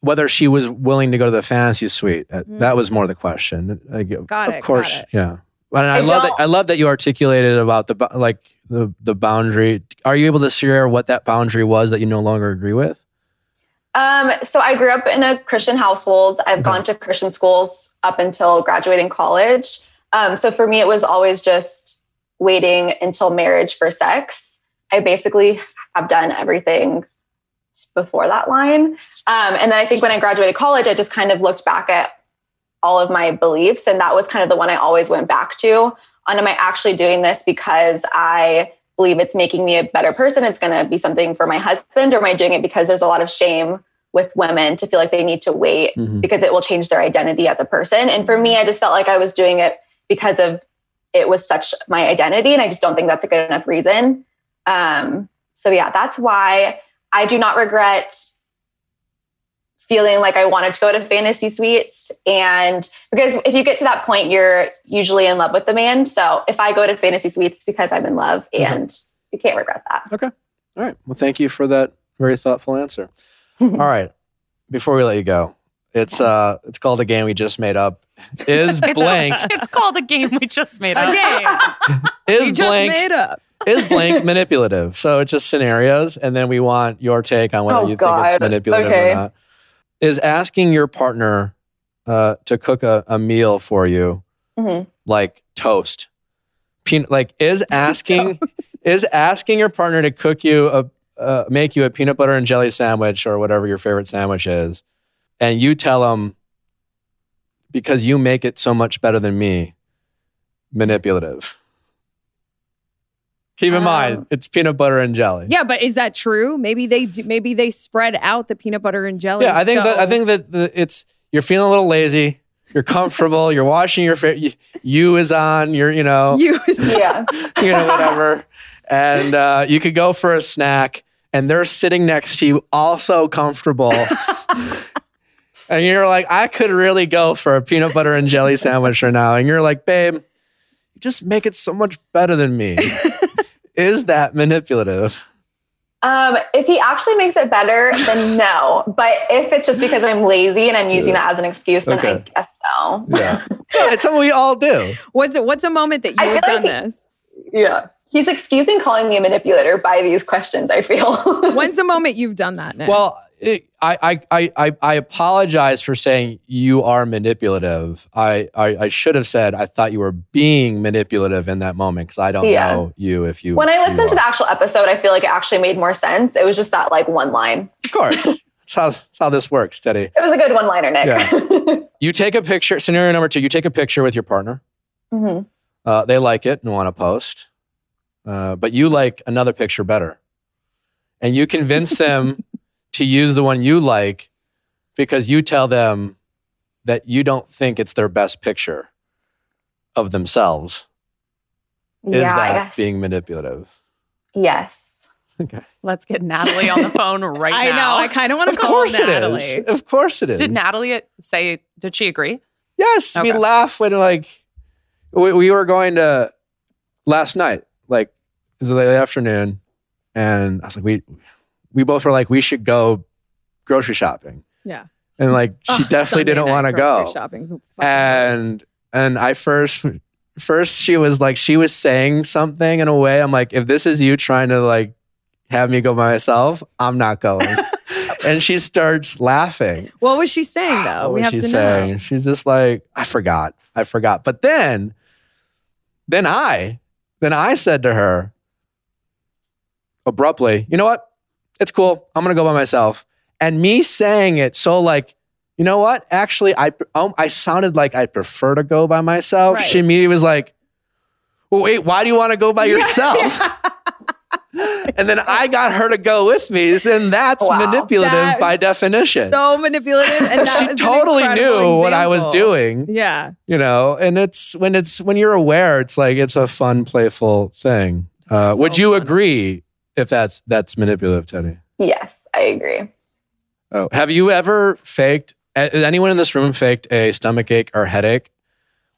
whether she was willing to go to the fantasy suite. Mm. That was more the question. Like, Got of it, course, got it. yeah. And I, I love that. don't- I love that you articulated about the like the the boundary. Are you able to share what that boundary was that you no longer agree with? Um, so I grew up in a Christian household. I've Okay. gone to Christian schools up until graduating college. Um, so for me, it was always just waiting until marriage for sex. I basically have done everything before that line. Um, and then I think when I graduated college, I just kind of looked back at all of my beliefs. And that was kind of the one I always went back to on am I actually doing this because I believe it's making me a better person? It's going to be something for my husband, or am I doing it because there's a lot of shame with women to feel like they need to wait Mhm. because it will change their identity as a person? And for me, I just felt like I was doing it because of it was such my identity. And I just don't think that's a good enough reason. Um, so, yeah, that's why I do not regret feeling like I wanted to go to fantasy suites. And because if you get to that point, you're usually in love with the man. So if I go to fantasy suites, it's because I'm in love Okay. and you can't regret that. Okay. All right. Well, thank you for that very thoughtful answer. All right. Before we let you go, it's uh, it's called a game we just made up. Is It's- blank It's called a game we just made A up. game. is you just blank made up. Is blank manipulative? So it's just scenarios, and then we want your take on whether Oh, you think it's manipulative Okay. or not. Is asking your partner uh, to cook a, a meal for you Mhm. like toast? Peanut, like is asking is asking your partner to cook you a uh, make you a peanut butter and jelly sandwich or whatever your favorite sandwich is, and you tell them because you make it so much better than me, manipulative. Keep in Um, mind, it's peanut butter and jelly. Yeah, but is that true? Maybe they do, maybe they spread out the peanut butter and jelly. Yeah, I think that I think that the, it's you're feeling a little lazy. You're comfortable. you're washing your face. You, you is on. You're you know you. is, Yeah. you know whatever, and uh, you could go for a snack, and they're sitting next to you, also comfortable. and you're like, I could really go for a peanut butter and jelly sandwich right now, and you're like, babe, you just make it so much better than me. Is that manipulative? Um, if he actually makes it better, then no. But if it's just because I'm lazy and I'm using that as an excuse, then I guess so. Yeah, it's something we all do. What's a, what's a moment that you've done like this? Yeah. He's excusing calling me a manipulator by these questions, I feel. When's a moment you've done that? Nick? Well, it, I, I, I, I, I apologize for saying you are manipulative. I, I, I should have said I thought you were being manipulative in that moment because I don't Yeah. know you if you. when I listened to the actual episode, I feel like it actually made more sense. It was just that like one line. of course, that's how that's how this works, Teddi. It was a good one liner, Nick. You take a picture. Scenario number two: you take a picture with your partner. hmm Uh, they like it and want to post, uh, but you like another picture better, and you convince them to use the one you like because you tell them that you don't think it's their best picture of themselves. Is Yeah, I that being manipulative? yes. Okay. Let's get Natalie on the phone right I now. I know. I kind of want to call course it Natalie. is. Of course it is. Did Natalie say, did she agree? Yes, we laugh when like we, we were going to last night. Like it was a late afternoon, and I was like, we we both were like, we should go grocery shopping, Yeah. and like she Ugh, definitely Sunday didn't want to go. Shopping's And and I first first she was like she was saying something in a way. I'm like, if this is you trying to like have me go by myself, I'm not going. and she starts laughing. What was she saying though? What we was have she to saying? know. She's just like, I forgot. I forgot. But then, then I, then I said to her abruptly, you know what? It's cool. I'm gonna go by myself. And me saying it so like, you know what? Actually, I um, I sounded like I prefer to go by myself. Right. She immediately was like, well, wait, why do you want to go by yourself? and then I got her to go with me, and that's Wow. manipulative That by definition. So manipulative, and that she was an totally knew incredible what I was doing, Yeah, you know. And it's when it's when you're aware, it's like it's a fun, playful thing. Uh, So would you fun. agree if that's that's manipulative, Teddi? Yes, I agree. Oh, have you ever faked? Has anyone in this room faked a stomach ache or headache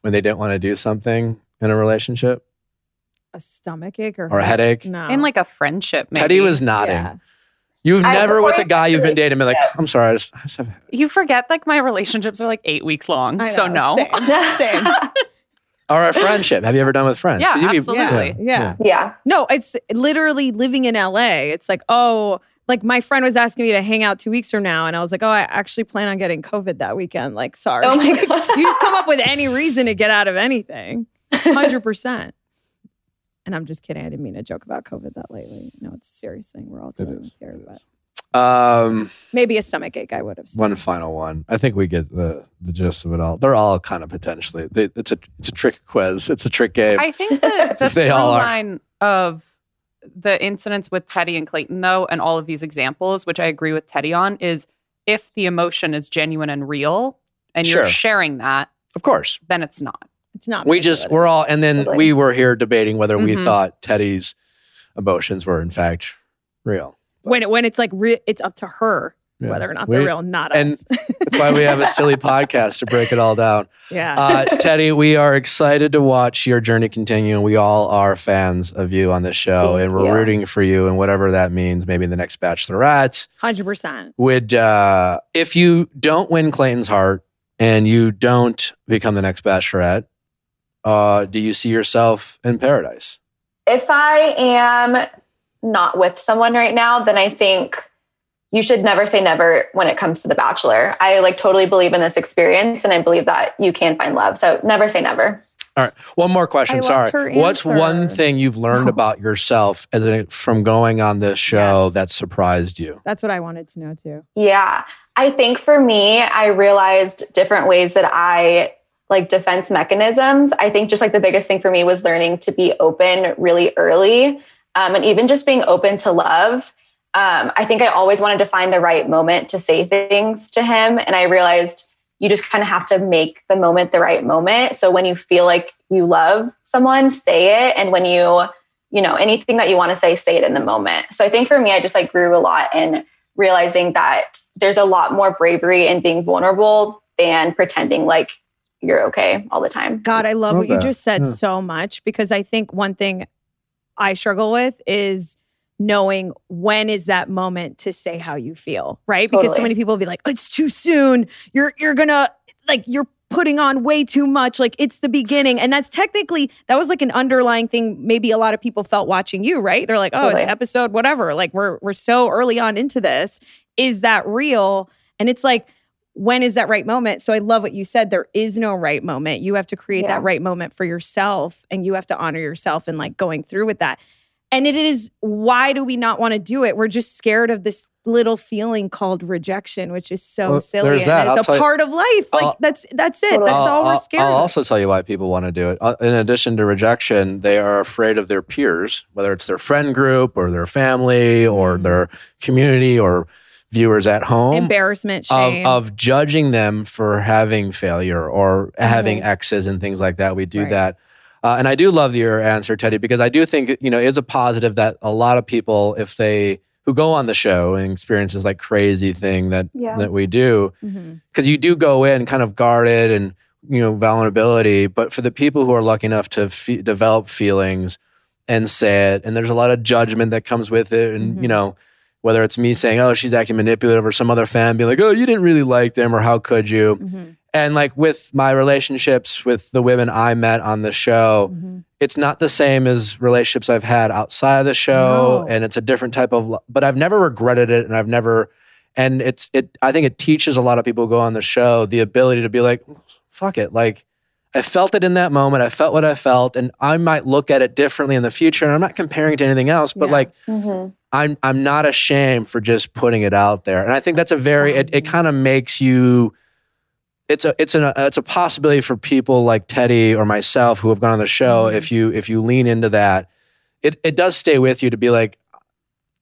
when they didn't want to do something in a relationship a stomach ache or, or a headache? No, In like a friendship, maybe. Teddi was nodding. Yeah. You've I- never with a guy you've been dating been like, I'm sorry, I just, I just have You forget like my relationships are like eight weeks long. I so no. same. Same. Or a friendship. Have you ever done with friends? Yeah, 'Cause you'd be- absolutely. Yeah. yeah. No, it's literally living in LA. It's like, oh, like my friend was asking me to hang out two weeks from now, and I was like, oh, I actually plan on getting COVID that weekend. Like, sorry. Oh my god. you just come up with any reason to get out of anything. Hundred percent. And I'm just kidding. I didn't mean to joke about COVID that lately. No, it's a serious thing. We're all It dealing with here, but is. Um, maybe a stomach ache. I would have said. one final one. I think we get the the gist of it all. They're all kind of potentially. They, it's a it's a trick quiz. It's a trick game. I think the, the They through all are. line of the incidents with Teddi and Clayton, though, and all of these examples, which I agree with Teddi on, is if the emotion is genuine and real and Sure. you're sharing that, of course. then it's not. It's not. We just we're all and then Totally. we were here debating whether we Mhm. thought Teddi's emotions were in fact real. When it, when it's like re- it's up to her Yeah. whether or not We- they're real, not and- us. That's why we have a silly podcast to break it all down. yeah. Uh, Teddi, we are excited to watch your journey continue. and We all are fans of you on this show, Thank and we're you. rooting for you and whatever that means. Maybe the next Bachelorette. Hundred percent. Would uh, if you don't win Clayton's heart and you don't become the next Bachelorette, uh, do you see yourself in paradise? if I am not with someone right now, then I think you should never say never when it comes to The Bachelor. I like totally believe in this experience and I believe that you can find love. So never say never. All right, one more question. I Sorry, what's one thing you've learned about yourself as a, from going on this show Yes. that surprised you? That's what I wanted to know too. Yeah. I think for me, I realized different ways that I like defense mechanisms. I think just like the biggest thing for me was learning to be open really early um, and even just being open to love. Um, I think I always wanted to find the right moment to say things to him. And I realized you just kind of have to make the moment the right moment. So when you feel like you love someone, say it. And when you, you know, anything that you want to say, say it in the moment. So I think for me, I just like grew a lot in realizing that there's a lot more bravery in being vulnerable than pretending like you're okay all the time. God, I love Love what you just said Yeah. so much because I think one thing I struggle with is knowing when is that moment to say how you feel, right? Because so many people will be like, "It's too soon. You're you're gonna like you're putting on way too much. Like it's the beginning." And that's technically that was like an underlying thing. Maybe a lot of people felt watching you, right? They're like, "Oh, it's episode whatever. Like we're we're so early on into this. Is that real?" And it's like when is that right moment? So I love what you said. There is no right moment. You have to create Yeah. that right moment for yourself and you have to honor yourself and like going through with that. And it is why do we not want to do it? We're just scared of this little feeling called rejection, which is so Well, silly. there's and that. I'll it's tell a you- part of life. Like I'll- that's that's it. Totally. That's all we're I'll- scared I'll of. also tell you why people want to do it. Uh, in addition to rejection, they are afraid of their peers, whether it's their friend group or their family or Mhm. their community or viewers at home. Embarrassment, Of, shame. of judging them for having failure or having exes and things like that. We do Right. that. Uh, and I do love your answer, Teddi, because I do think, you know, it's a positive that a lot of people, if they, who go on the show and experience this like crazy thing that, Yeah. that we do, because you do go in kind of guarded and you know vulnerability but for the people who are lucky enough to fe- develop feelings and say it and there's a lot of judgment that comes with it and Mhm. you know whether it's me saying oh she's acting manipulative or some other fan being like oh you didn't really like them or how could you Mhm. and like with my relationships with the women i met on the show Mhm. it's not the same as relationships I've had outside of the show, No. and it's a different type of. But I've never regretted it, and I've never, and it's it. I think it teaches a lot of people who go on the show the ability to be like, fuck it, like. I felt it in that moment. I felt what I felt, and I might look at it differently in the future. And I'm not comparing it to anything else, but Yeah. like Mhm. I'm I'm not ashamed for just putting it out there. And I think that's a very it, it kind of makes you it's a it's a it's a possibility for people like Teddi or myself who have gone on the show Mhm. if you if you lean into that it it does stay with you to be like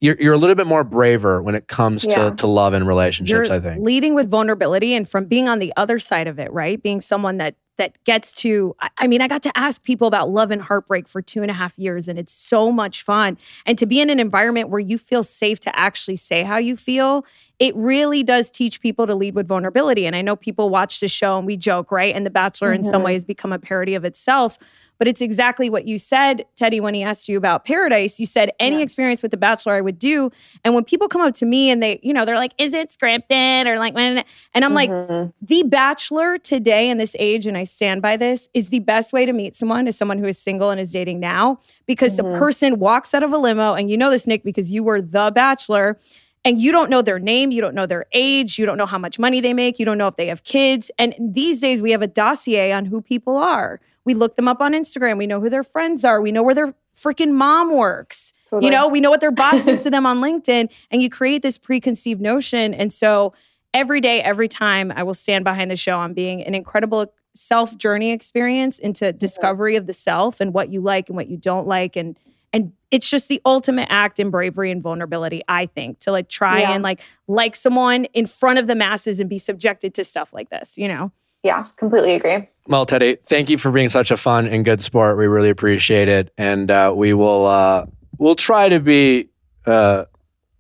you're you're a little bit more braver when it comes Yeah. to to love and relationships. You're I think. leading with vulnerability and from being on the other side of it, right? Being someone that that gets to. I- mean, I got to ask people about love and heartbreak for two and a half years, and it's so much fun. And to be in an environment where you feel safe to actually say how you feel, it really does teach people to lead with vulnerability. And I know people watch the show and we joke, right? And The Bachelor, in some Mhm. ways, become a parody of itself. But it's exactly what you said, Teddi, when he asked you about paradise. You said any Yeah. experience with The Bachelor I would do. And when people come up to me and they, you know, they're like, is it scripted? Or like, and I'm like, Mhm. The Bachelor today in this age, and I stand by this, is the best way to meet someone is someone who is single and is dating now because Mhm. the person walks out of a limo, and you know this, Nick, because you were the Bachelor. And you don't know their name, you don't know their age, you don't know how much money they make, you don't know if they have kids. And these days we have a dossier on who people are. We look them up on Instagram, we know who their friends are, we know where their freaking mom works. Totally. You know, we know what their boss thinks of them on LinkedIn, and you create this preconceived notion. And so every day, every time, I will stand behind the show on being an incredible self journey experience into discovery of the self and what you like and what you don't like. And and it's just the ultimate act in bravery and vulnerability, I think, to like try Yeah. and like like someone in front of the masses and be subjected to stuff like this, you know? Yeah, completely agree. Well, Teddi, thank you for being such a fun and good sport. We really appreciate it, and uh, we will uh, we'll try to be uh,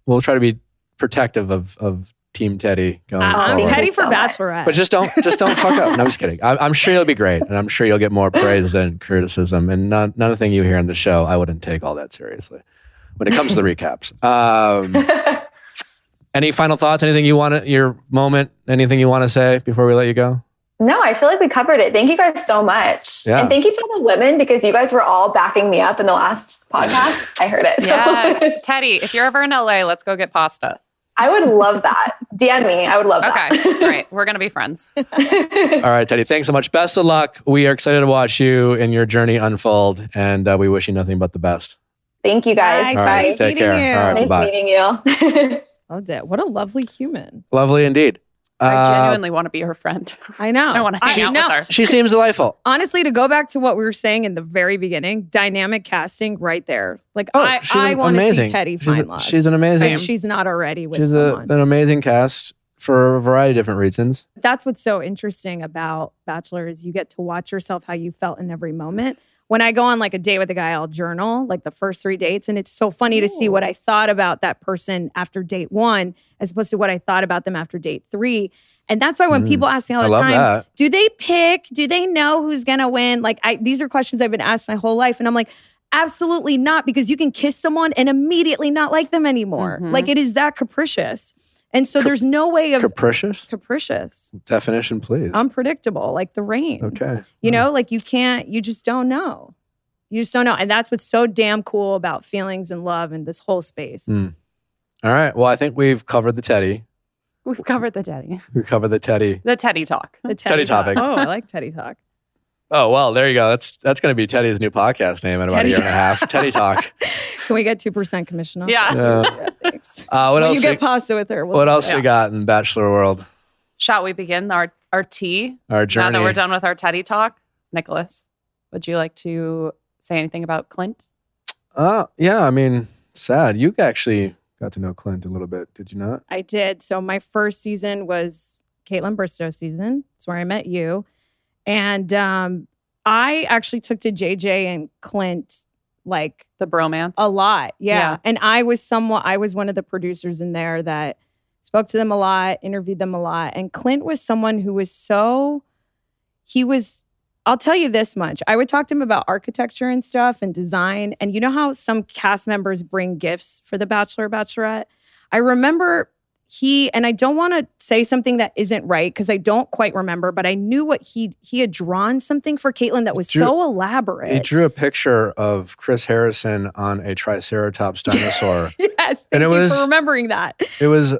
we'll try to be protective of of Team Teddi going I'm forward. Teddi for so. Bachelorette. But just don't just don't fuck up. No, I'm just kidding. I'm, I'm sure you'll be great, and I'm sure you'll get more praise than criticism. And none none of the thing you hear on the show, I wouldn't take all that seriously. When it comes to the recaps, um, any final thoughts? Anything you want to your moment? Anything you want to say before we let you go? No, I feel like we covered it. Thank you guys so much. Yeah. And thank you to all the women because you guys were all backing me up in the last podcast. I heard it. So Yes. Teddi, if you're ever in LA, let's go get pasta. I would love that. DM me. I would love that. Okay. that. Great. We're going to be friends. All right, Teddi. Thanks so much. Best of luck. We are excited to watch you and your journey unfold, and uh, we wish you nothing but the best. Thank you guys. Nice, All right, nice take meeting care. you. All right, Nice bye. meeting you. Loved it. What a lovely human. Lovely indeed. I Uh, genuinely want to be her friend. I know. I want to hang out know. with her. she seems delightful. honestly, to go back to what we were saying in the very beginning, dynamic casting right there. Like Oh, I, she's I an- want to see amazing. Teddi She's, find a- love. she's an amazing. if she's not already with She's a, someone. an amazing cast for a variety of different reasons. That's what's so interesting about Bachelor is you get to watch yourself how you felt in every moment. When I go on like a date with a guy, I'll journal like the first three dates, and it's so funny to see what I thought about that person after date one, as opposed to what I thought about them after date three. And that's why when Mm. people ask me all the time, that. do they pick? Do they know who's gonna win? Like, I these are questions I've been asked my whole life, and I'm like, absolutely not, because you can kiss someone and immediately not like them anymore. Mhm. Like it is that capricious, and so there's no way of Capricious capricious, definition, please. unpredictable, like the rain. okay. You know, like you can't, you just don't know. You just don't know, and that's what's so damn cool about feelings and love and this whole space. Mm. All right. Well, I think we've covered the Teddi. We've covered the Teddi. We covered the Teddi. The Teddi talk. The Teddi Talk. topic. Oh, I like Teddi Talk. Oh well, there you go. That's that's going to be Teddi's new podcast name in about Teddi a year and a half. Teddi Talk. Can we get two percent commission off? Yeah. Yeah. Yeah, thanks. Uh, what when else? you we, get pasta with her, we'll what else Yeah. we got in Bachelor World? Shall we begin our, our tea Our journey. now that we're done with our Teddi talk? Nicholas, would you like to say anything about Clint? Uh, yeah. I mean, sad. You actually got to know Clint a little bit, did you not? I did. So my first season was Kaitlyn Bristowe season. It's where I met you. And um, I actually took to JJ and Clint like The bromance? a lot. Yeah. Yeah. And I was somewhat, I was one of the producers in there that spoke to them a lot, interviewed them a lot. And Clint was someone who was so, he was, I'll tell you this much. I would talk to him about architecture and stuff and design. And you know how some cast members bring gifts for the Bachelor Bachelorette? I remember he, and I don't want to say something that isn't right because I don't quite remember, but I knew what he he had drawn something for Kaitlyn that was Drew- so elaborate. He drew a picture of Chris Harrison on a Triceratops dinosaur. yes, And thank it you was- for remembering that. it was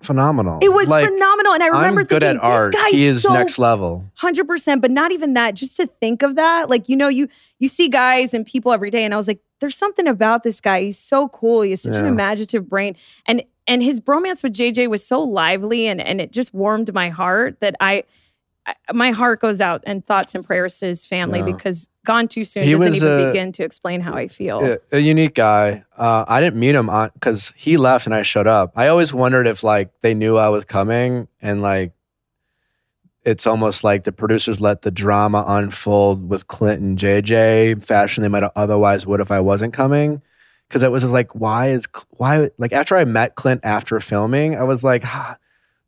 phenomenal. It was like, phenomenal, and I remember I'm good thinking, at art. He is so next level. hundred percent. But not even that. Just to think of that, like you know, you you see guys and people every day, and I was like, there's something about this guy. He's so cool. He has such an imaginative brain, and and his bromance with JJ was so lively, and and it just warmed my heart that I. I, my heart goes out and thoughts and prayers to his family Yeah. because gone too soon He doesn't even uh, begin to explain how I feel. a, a unique guy. Uh, I didn't meet him on because he left and I showed up. I always wondered if like they knew I was coming and like it's almost like the producers let the drama unfold with Clinton, JJ fashion they might have otherwise would if I wasn't coming. Because it was like, why is why like after I met Clint after filming, I was like, ah,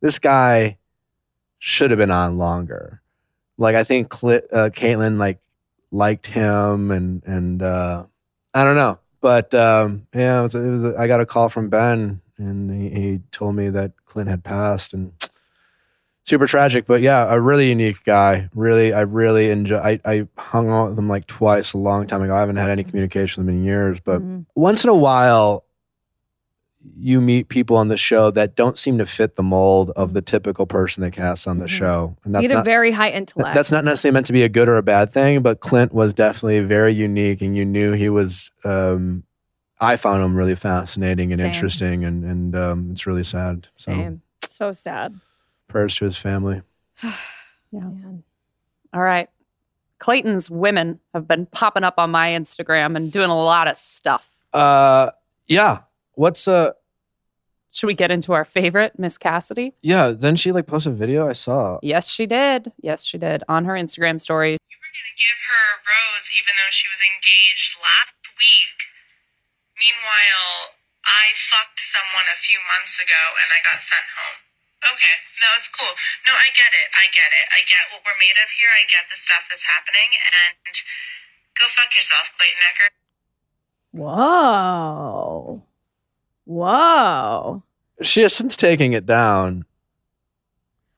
this guy should have been on longer. Like I think uh, Kaitlyn like liked him and and uh, I don't know, but um, yeah, it was, it was, I got a call from Ben and he, he told me that Clint had passed and super tragic. But yeah, a really unique guy. Really, I really enjoy. I, I hung out with him like twice a long time ago. I haven't had any communication with him in years, but Mhm. once in a while you meet people on the show that don't seem to fit the mold of the typical person they cast on the Mhm. show and that's had a not, very high intellect. that's not necessarily meant to be a good or a bad thing but clint was definitely very unique and you knew he was um, i found him really fascinating and Same. interesting and, and um, it's really sad so Same. So sad. Prayers to his family Man. All right. Clayton's women have been popping up on my Instagram and doing a lot of stuff. uh yeah what's uh Should we get into our favorite, Miss Cassidy? yeah then she like posted a video i saw Yes, she did. Yes, she did on her Instagram story. You were going to give her a rose even though she was engaged last week. Meanwhile, I fucked someone a few months ago and I got sent home. Okay, no, it's cool. No, I get it. I get it. I get what we're made of here. I get the stuff that's happening. And go fuck yourself, Clayton Echard. Whoa. Whoa. she has since taking it down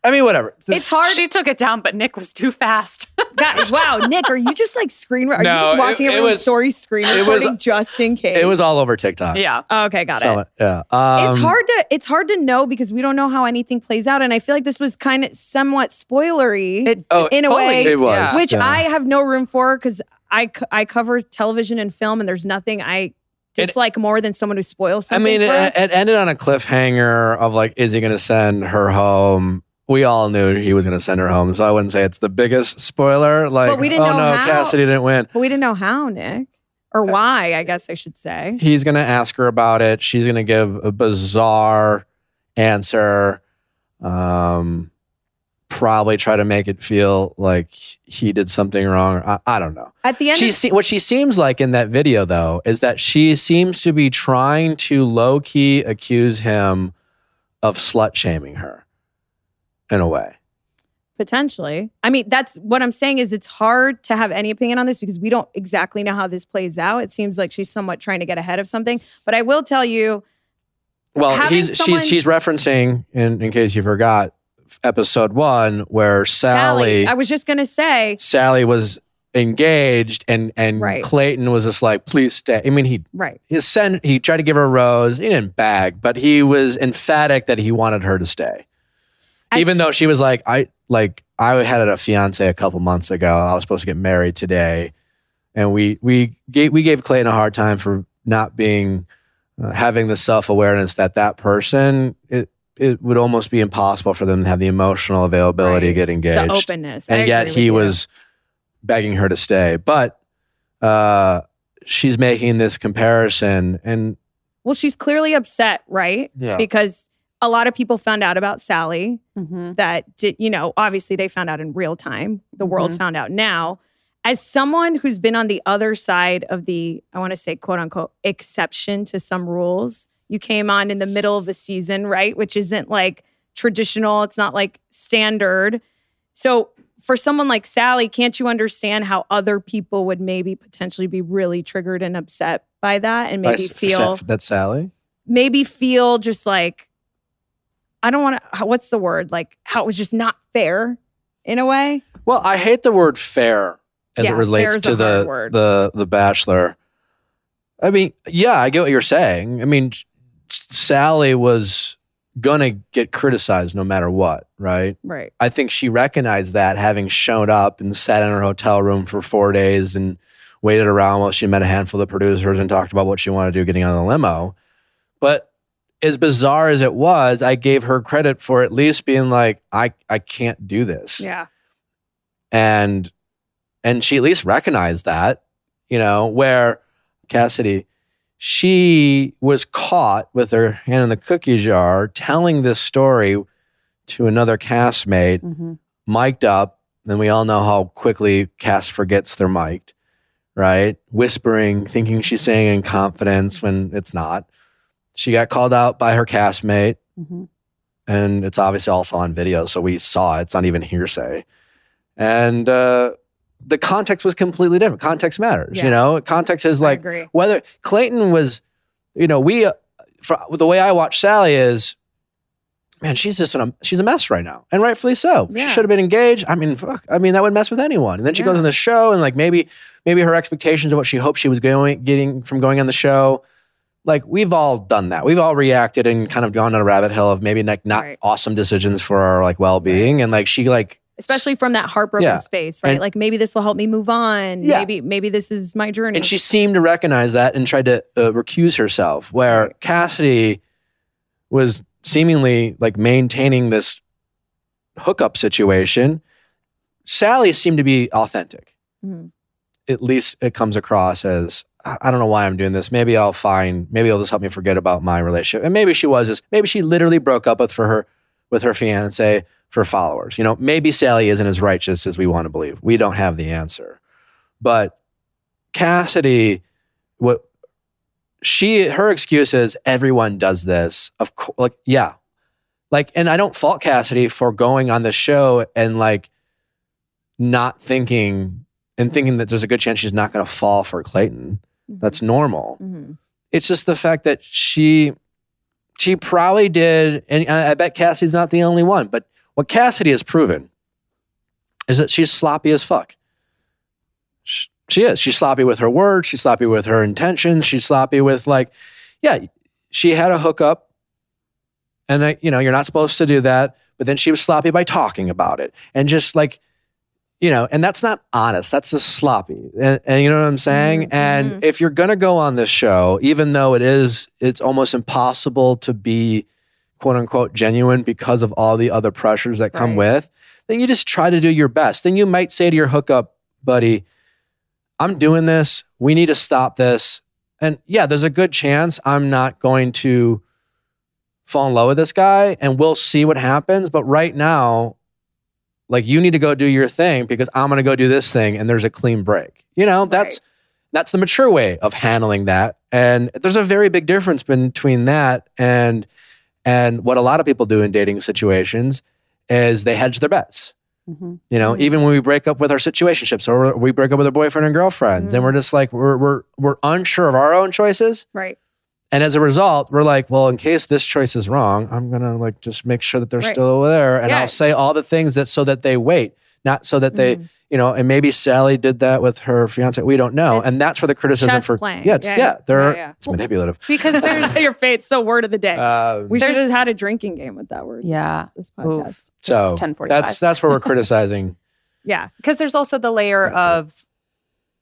i mean whatever It's hard. She took it down, but Nick was too fast. Guys, wow, Nick, are you just like screen? Are No, you just watching it everyone's was- story screen it was- recording just in case? it was all over tiktok yeah. okay. Got So, it. yeah um, it's hard to it's hard to know because we don't know how anything plays out, and I feel like this was kind of somewhat spoilery, It, Oh, in a way, it was. yeah. which yeah. I have no room for because I I cover television and film, and there's nothing I It- dislike more than someone who spoils something. I mean, for it, it ended on a cliffhanger of like, is he going to send her home? We all knew he was going to send her home, so I wouldn't say it's the biggest spoiler. Like, But we didn't oh know no, how. Cassidy didn't win. but we didn't know how, Nick, or Uh, why. I guess I should say. He's going to ask her about it. She's going to give a bizarre answer. Um, probably try to make it feel like he did something wrong. I, I don't know. At the end, She of, se- what she seems like in that video though is that she seems to be trying to low key accuse him of slut shaming her in a way. Potentially. I mean, that's what I'm saying is it's hard to have any opinion on this because we don't exactly know how this plays out. It seems like she's somewhat trying to get ahead of something. But I will tell you, Well, he's someone- she's she's referencing in in case you forgot episode 1 where Sallie I was just going to say, Sallie was engaged and and Right. Clayton was just like please stay. I mean he right. he sent he tried to give her a rose. He didn't bag, but he was emphatic that he wanted her to stay. Even though she was like i like i had a fiance a couple months ago i was supposed to get married today and we we gave we gave clayton a hard time for not being uh, having the self-awareness that that person it it would almost be impossible for them to have the emotional availability Right. to get engaged, the openness. I and yet he was begging her to stay but uh she's making this comparison and Well, she's clearly upset, right? yeah Because a lot of people found out about Sallie Mhm. that did, you know, obviously they found out in real time. The world Mhm. found out now. As someone who's been on the other side of the, I want to say, quote unquote, exception to some rules, you came on in the middle of a season, right? Which isn't like traditional, it's not like standard. So for someone like Sallie, can't you understand how other people would maybe potentially be really triggered and upset by that and maybe S- feel, that Sallie maybe feel just like, I don't want to, what's the word? Like how it was just not fair in a way. Well, I hate the word fair as Yeah, it relates to the word. the the Bachelor. I mean, yeah, I get what you're saying. I mean, Sallie was gonna get criticized no matter what, right? Right. I think she recognized that having shown up and sat in her hotel room for four days and waited around while she met a handful of producers and talked about what she wanted to do getting on the limo. But as bizarre as it was, I gave her credit for at least being like, I, I can't do this. Yeah. and and she at least recognized that, you know, where Cassidy, she was caught with her hand in the cookie jar telling this story to another castmate, Mm-hmm. mic'd up. And we all know how quickly cast forgets they're mic'd, right? Whispering, thinking she's saying in confidence when it's not. She got called out by her castmate Mm-hmm. and it's obviously also on video, so we saw it. It's not even hearsay. And uh, the context was completely different. Context matters, Yeah. you know. Context is like whether Clayton was, you know, we, uh, for, the way I watch Sallie is, man, she's just a, she's a mess right now, and rightfully so. Yeah. She should have been engaged. I mean, fuck, I mean that would mess with anyone. And then she Yeah. goes on the show, and like maybe maybe her expectations of what she hoped she was going getting from going on the show. Like we've all done that. We've all reacted and kind of gone on a rabbit hole of maybe like not Right. awesome decisions for our like well being. And like she like Especially from that heartbroken Yeah. space, right? And- like maybe this will help me move on. Yeah. Maybe maybe this is my journey. and she seemed to recognize that and tried to uh, recuse herself. Where Right. Cassidy was seemingly like maintaining this hookup situation. Sallie seemed to be authentic. Mhm. At least it comes across as I don't know why I'm doing this. Maybe I'll find. Maybe it'll just help me forget about my relationship. And maybe she was just. Maybe she literally broke up with for her with her fiance for followers. You know, maybe Sallie isn't as righteous as we want to believe. We don't have the answer, but Cassidy, what she her excuse is everyone does this. Of course, like yeah, like, and I don't fault Cassidy for going on the show and like not thinking and thinking that there's a good chance she's not going to fall for Clayton. That's normal. Mhm. It's just the fact that she she probably did, and I bet Cassidy's not the only one. But what Cassidy has proven is that she's sloppy as fuck. Sh- She is. She's sloppy with her words. She's sloppy with her intentions. She's sloppy with like, yeah, she had a hookup, and I, you know you're not supposed to do that. But then she was sloppy by talking about it, and just like, you know, and that's not honest. That's just sloppy. And, and you know what I'm saying? Mhm, And mhm. if you're gonna go on this show, even though it is, it's almost impossible to be quote unquote genuine because of all the other pressures that come Right. with, then you just try to do your best. Then you might say to your hookup buddy, I'm doing this. We need to stop this. And yeah, there's a good chance I'm not going to fall in love with this guy and we'll see what happens. But right now, like you need to go do your thing because I'm going to go do this thing and there's a clean break. You know, that's that's the mature way of handling that. And there's a very big difference between that and and what a lot of people do in dating situations is they hedge their bets. Mm-hmm. You know, Mhm. even when we break up with our situationships or we break up with our boyfriend and girlfriends, and Mhm. we're just like we're we're we're unsure of our own choices, Right. And as a result, we're like, well, in case this choice is wrong, I'm gonna like just make sure that they're Right. still over there, and Yeah. I'll say all the things that so that they wait, not so that they, Mhm. you know, and maybe Sallie did that with her fiance. We don't know, It's and that's where the criticism chess for playing. yeah, it's, yeah, Yeah. they're Yeah, yeah. it's manipulative. Because there's your fate. So word of the day. Um, we should have had a drinking game with that word. Yeah. This, Oof. podcast. so it's 10:45. that's that's where we're criticizing. Yeah. because there's also the layer That's it. of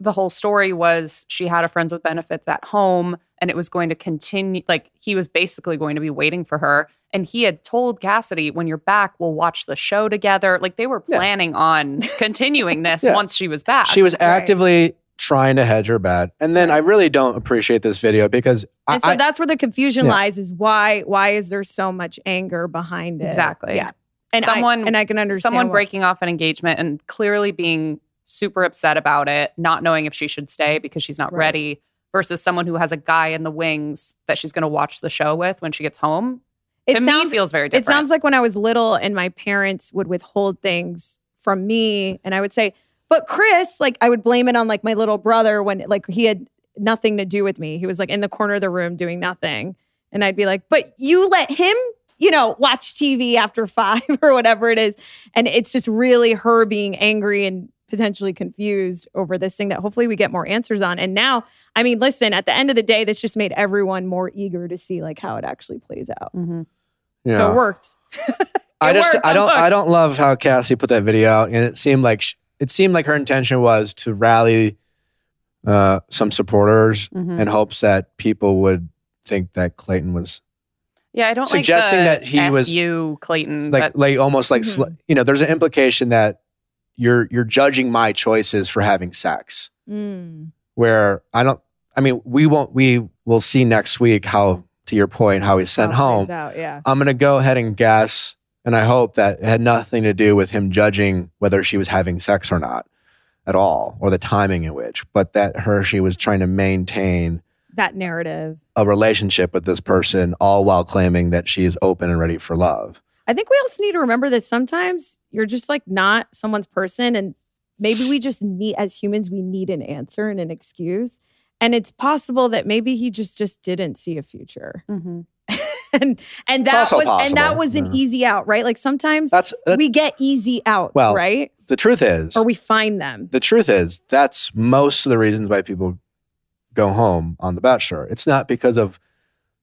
the whole story was she had a friends with benefits at home and it was going to continue like he was basically going to be waiting for her and he had told Cassidy when you're back we'll watch the show together like they were Yeah. planning on continuing this Yeah. once she was back She was Right. actively trying to hedge her bet, and then I really don't appreciate this video because I, so that's where the confusion Yeah. lies is why why is there so much anger behind it? Exactly. Yeah. And Someone- I, and I can understand someone why- breaking off an engagement and clearly being super upset about it not knowing if she should stay mm-hmm. because she's not Right. ready versus someone who has a guy in the wings that she's going to watch the show with when she gets home It to me sounds feels very different. It sounds like when I was little and my parents would withhold things from me and I would say, "But Chris, like I would blame it on like my little brother when like he had nothing to do with me. He was like in the corner of the room doing nothing." And I'd be like, "But you let him, you know, watch TV after 5 or whatever it is." And it's just really her being angry and potentially confused over this thing that hopefully we get more answers on. And now, I mean, listen, at the end of the day, this just made everyone more eager to see like how it actually plays out. Mm-hmm. you So it worked. I just worked. I don't I don't love how Cassie put that video out, and it seemed like sh- it seemed like her intention was to rally uh, some supporters Mhm. in hopes that people would think that Clayton was Yeah, I don't Suggesting like the that he F was- you Clayton. like but like almost like sl- Mhm. you know there's an implication that you're you're judging my choices for having sex. Mm. Where I don't. I mean, we won't. We will see next week how, to your point, how he's sent home. Out, yeah. I'm going to go ahead and guess, and I hope that it had nothing to do with him judging whether she was having sex or not at all, or the timing in which, but that Hershey was trying to maintain That narrative. a relationship with this person, all while claiming that she is open and ready for love. I think we also need to remember that sometimes you're just like not someone's person. And maybe we just need, as humans, we need an answer and an excuse. And it's possible that maybe he just just didn't see a future. Mm-hmm. and and It's that also was and that was an yeah. easy out, right? Like sometimes That's that, we get easy outs, Well, right? the truth is, Or we find them. the truth is that's most of the reasons why people go home on The Bachelor. It's not because of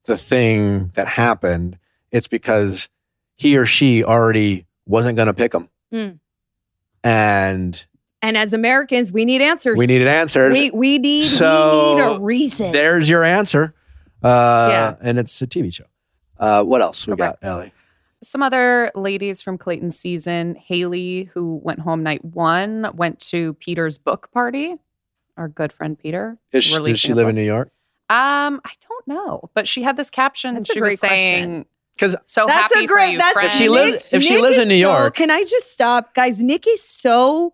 the thing that happened. It's because he or she already wasn't going to pick him, Mm. and And as Americans, we need answers. we needed answers. we, we need So, we need a reason. There's your answer. Uh, Yeah. and it's a TV show. Uh, what else we Correct. got, Ellie? Some other ladies from Clayton's season, Haley, who went home night one, went to Peter's book party. Our good friend Peter. Is she, does she live book. in New York? Um, I don't know, but she had this caption. That's a she was great question. saying, Because "So That's happy a great. for you, that's friend." If she lives- if she lives in New so- York- can I just stop, guys? Nick is so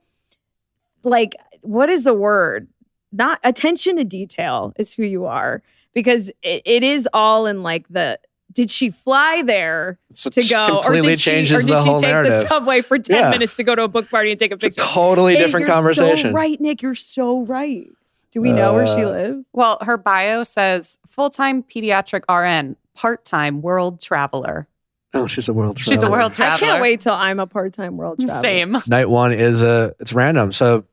like what is the word? Not attention to detail is who you are because it, it is all in like the. Did she fly there to go, or did she, or did the she whole take narrative. the subway for ten Yeah. minutes to go to a book party and take a It's a picture? totally Hey, different you're conversation. So right, Nick, you're so right. Do we know where she Uh, lives? Well, her bio says full-time pediatric RN, part-time world traveler. Oh, she's a world. Traveler. She's a world traveler. I can't wait till I'm a part-time world traveler. Same. Night one is a it's random. So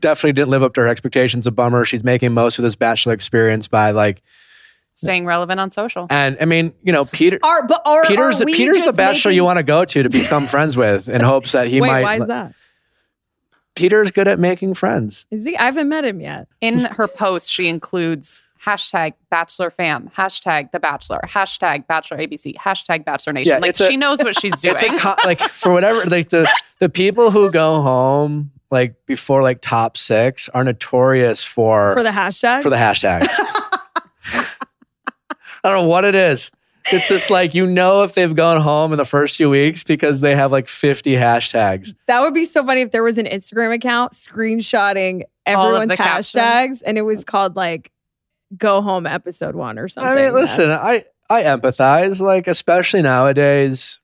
definitely didn't live up to her expectations. A bummer. She's making most of this bachelor experience by like, Staying relevant on social. and I mean, you know, Peter. Are but are Peter's are Peter's the just bachelor making- you want to go to to become friends with in hopes that he Wait, might. why is that? Peter's good at making friends. Is he? I haven't met him yet. In her post, she includes hashtag Bachelor Fam, hashtag The Bachelor, hashtag Bachelor ABC, hashtag Bachelor Nation. Yeah, like it's a- she knows what she's doing. It's a co- like for whatever like the the people who go home like before like top six are notorious for For the hashtag? for the hashtags. I don't know what it is. It's just like you know if they've gone home in the first few weeks because they have like 50 hashtags. that would be so funny if there was an Instagram account screenshotting everyone's the captions. hashtags and it was called like go home episode one or something. I mean, listen, I I empathize. Like especially nowadays,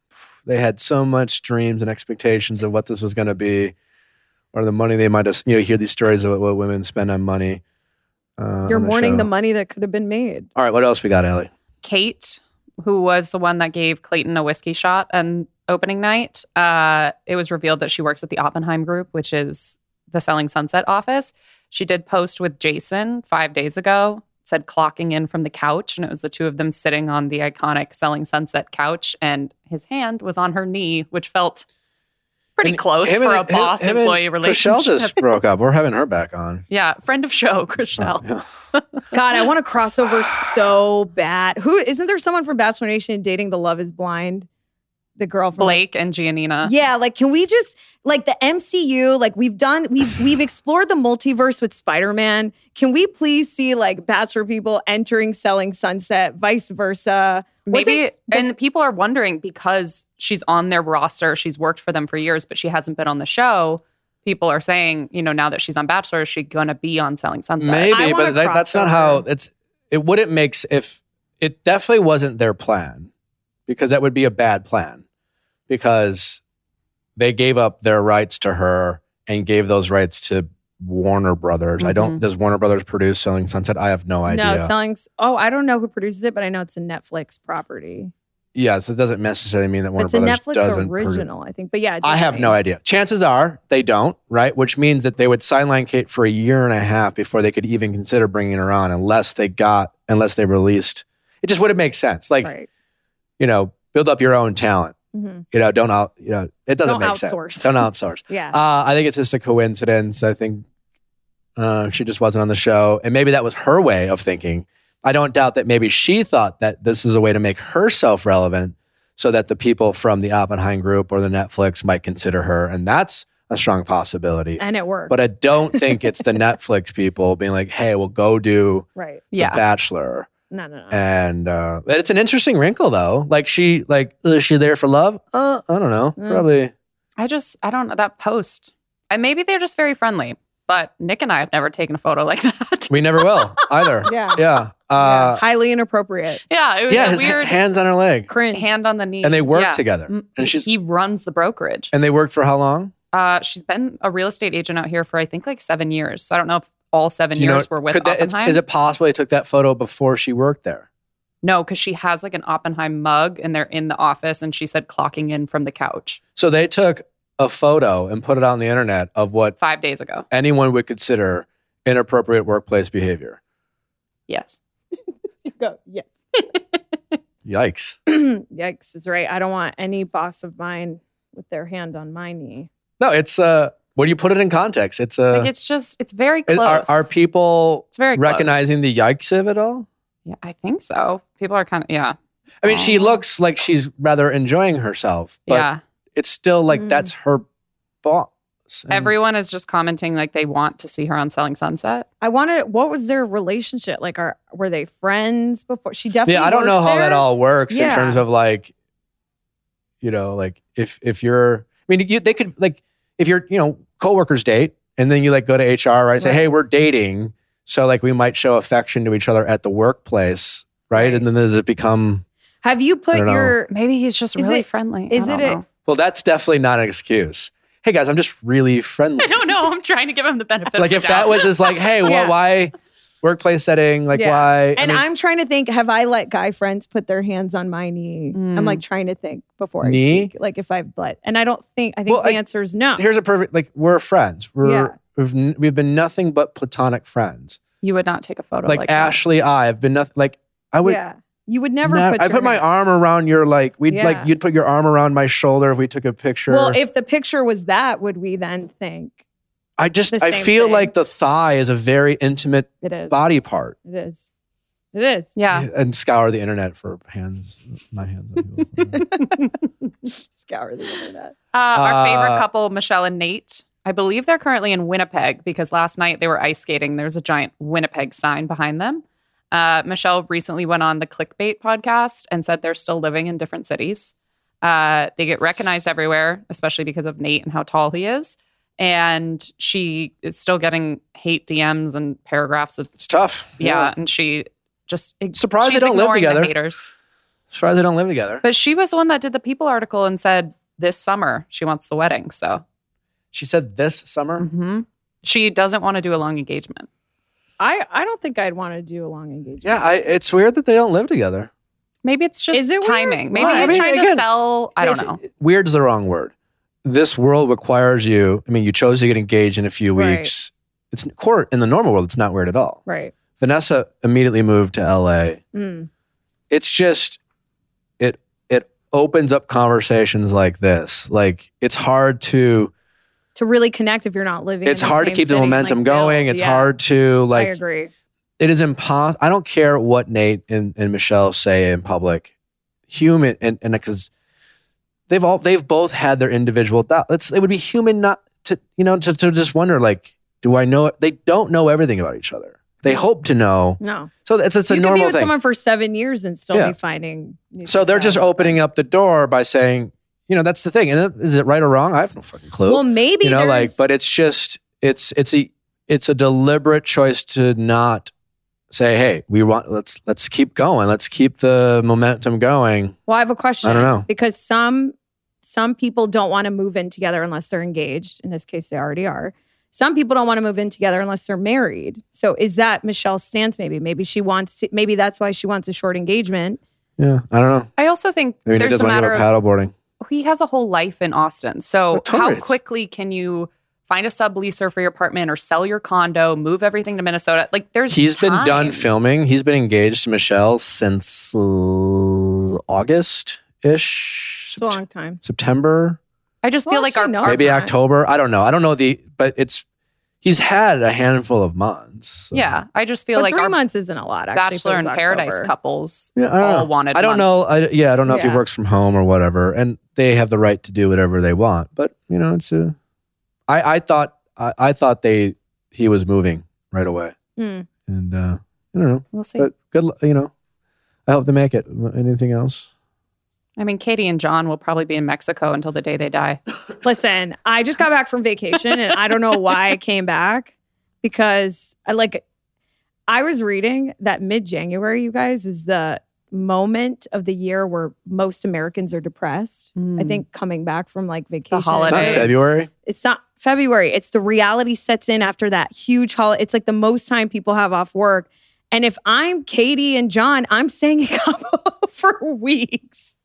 they had so much dreams and expectations of what this was going to be, or the money they might have. You know, hear these stories of what women spend on money. Uh, You're on the mourning show. the money that could have been made. All right, what else we got, Ellie? Kate, who was the one that gave Clayton a whiskey shot on opening night, uh, it was revealed that she works at the Oppenheim Group, which is the Selling Sunset office. She did post with Jason five days ago, said clocking in from the couch, and it was the two of them sitting on the iconic Selling Sunset couch, and his hand was on her knee, which felt pretty And close him for and- a boss him- him employee relationship. Chrishell just broke up. We're having her back on. yeah, friend of show, oh, Chrishell. Yeah. God, I want to crossover so bad. Who isn't there someone from Bachelor Nation dating the Love is Blind? The girl from Blake and Giannina. Yeah, like can we just like the MCU, like we've done we've we've explored the multiverse with Spider-Man. Can we please see like bachelor people entering selling sunset, vice versa? Maybe, Wasn't the- and people are wondering because she's on their roster, she's worked for them for years, but she hasn't been on the show. People are saying, you know, now that she's on Bachelor, is she gonna be on Selling Sunset? Maybe, but that, that's not how it's. It wouldn't make s- if it definitely wasn't their plan because that would be a bad plan because they gave up their rights to her and gave those rights to Warner Brothers. I don't. Mhm. Does Warner Brothers produce Selling Sunset? I have no idea. No, selling. Oh, I don't know who produces it, but I know it's a Netflix property. Yeah, so it doesn't necessarily mean that Warner it's a Brothers Netflix doesn't produ- original, I think. But yeah, I have no idea. Chances are they don't, right? Which means that they would sideline Kate for a year and a half before they could even consider bringing her on, unless they got, unless they released. It just wouldn't make sense. Like, Right. you know, build up your own talent. Mhm. You know, don't out. You know, it doesn't Don't make outsource. sense. Don't outsource. Yeah. Uh, I think it's just a coincidence. I think uh, she just wasn't on the show, and maybe that was her way of thinking. I don't doubt that maybe she thought that this is a way to make herself relevant, so that the people from the Oppenheim Group or the Netflix might consider her, and that's a strong possibility. and it worked. But I don't think it's the Netflix people being like, "Hey, we'll go do right. Yeah. Bachelor." No, no, no. And uh, but it's an interesting wrinkle though. Like she, like is she there for love? Uh, I don't know. Mm. Probably. I just, I don't know that post. And maybe they're just very friendly, but Nick and I have never taken a photo like that. We never will either. yeah. Yeah. Yeah. Uh, Highly inappropriate. yeah. It was yeah. a His ha- weird hands on her leg, Cringe. hand on the knee. and they work Yeah. together. Mm, And she's he runs the brokerage. and they worked for how long? Uh, she's been a real estate agent out here for, I think, like seven years. So I don't know if all seven Do you know- years were with could Oppenheim. is it possible they took that photo before she worked there? no, because she has like an Oppenheim mug and they're in the office and she said clocking in from the couch So they took a photo and put it on the internet of what five days ago. anyone would consider inappropriate workplace behavior. Yes. Go. Yeah. Yikes. Yikes is right. I don't want any boss of mine with their hand on my knee. No, it's uh when you put it in context, it's uh like it's just, it's very it- close. are, are people it's very close. recognizing the yikes of it all? Yeah, I think so. People are kind of, yeah. I mean, she looks like she's rather enjoying herself, but yeah. it's still like Mm. that's her boss. And- Everyone is just commenting like they want to see her on Selling Sunset. I wanted. What was their relationship? Like, are were they friends before? She definitely. yeah, I don't know works how there. that all works in terms of like, you know, like if if you're, I mean, you, they could like if you're, you know, coworkers date, and then you like go to HR, right? Say, Right. hey, we're dating, so like we might show affection to each other at the workplace, right? Right. And then does it become? Have you put don't know. your? Maybe he's just Is really it- friendly. is I it don't a- know. Well, that's definitely not an excuse. Hey guys, I'm just really friendly. I don't know. I'm trying to give him the benefit. like of if that was just like, hey, well, Yeah. why workplace setting? Like Yeah. why? I And mean, I'm trying to think. Have I let guy friends put their hands on my knee? I'm Mm. like trying to think before I Knee? speak. Like if I've let, and I don't think. I think Well, the I- answer is no. here's a perfect like we're friends. We're Yeah. we've we've been nothing but platonic friends. you would not take a photo like, like, that. Ashley, I have been nothing. Like I would. yeah, you would never. nev- put I put my hand- arm around your like. We'd Yeah. like you'd put your arm around my shoulder if we took a picture. Well, if the picture was that, would we then think I just I feel thing. like the thigh is a very intimate it is? body part. It is. It is. Yeah. And scour the internet for hands. My hands. Scour the internet. Uh, our favorite Uh, couple, Michelle and Nate. I believe they're currently in Winnipeg because last night they were ice skating. There's a giant Winnipeg sign behind them. Uh, Michelle recently went on the Clickbait podcast and said they're still living in different cities. Uh, they get recognized everywhere, especially because of Nate and how tall he is. And she is still getting hate DMs and paragraphs of it's tough. yeah, and she just Surprised they don't live ignoring the together. haters. Sorry they don't live together. But she was the one that did the People article and said this summer she wants the wedding. So She said this summer. hmm she doesn't want to do a long engagement. I I don't think I'd want to do a long engagement. Yeah, I, it's weird that they don't live together. Maybe it's just Is it weird? timing. Maybe Well, I he's mean, trying to sell. I don't It's- know. Weird's the wrong word. This world requires you. I mean, you chose to get engaged in a few Right. weeks. It's court in the normal world. It's not weird at all. Right. Vanessa immediately moved to LA. Mm. It's just it it opens up conversations like this. Like it's hard to To really connect if you're not living. it's hard to keep the momentum like, going. It's Yeah, hard to like. I agree. it is impossible. I don't care what Nate and, and Michelle say in public. Human and and because they've all they've both had their individual doubts. It's it would be human not to you know to, to just wonder like do I know They don't know everything about each other. They hope to know. No, So it's it's a normal. you can be with thing. someone for seven years and still Yeah. be finding. new So they're just opening up the door by saying, you know, that's the thing. And is it right or wrong? I have no fucking clue. Well, maybe you know, like, but it's just it's it's a it's a deliberate choice to not say, hey, we want let's let's keep going, let's keep the momentum going. Well, I have a question. I don't know. because some some people don't want to move in together unless they're engaged. In this case, they already are. Some people don't want to move in together unless they're married. So is that Michelle's stance? Maybe, maybe she wants to. Maybe that's why she wants a short engagement. Yeah, I don't know. I also think I mean, there's does a matter go of paddleboarding. he has a whole life in Austin. So oh, how quickly can you find a subleaser for your apartment or sell your condo, move everything to Minnesota? Like there's He's been done filming. He's been engaged to Michelle since uh, August ish, It's a long time. September, I just Well, feel like our, no, our maybe fine. October. I don't know. I don't know the, but it's he's had a handful of months. so- yeah, I just feel but like three our months isn't a lot. Actually, Bachelor was in Paradise couples Yeah, I don't all know. wanted. I don't months. know. I, yeah, I don't know if he works from home or whatever, and they have the right to do whatever they want. But you know, it's a. I, I thought I, I thought they he was moving right away, Hmm. and uh, I don't know, We'll see. but good. lu- You know, I hope they make it. Anything else? I mean, Katie and John will probably be in Mexico until the day they die. Listen, I just got back from vacation and I don't know why I came back because I like I was reading that mid-January, you guys, is the moment of the year where most Americans are depressed. I hmm. think coming back from like vacation. It's not. February. It's not February. It's the reality sets in after that huge holiday. It's like the most time people have off work. And if I'm Katie and John, I'm staying in Cabo for weeks.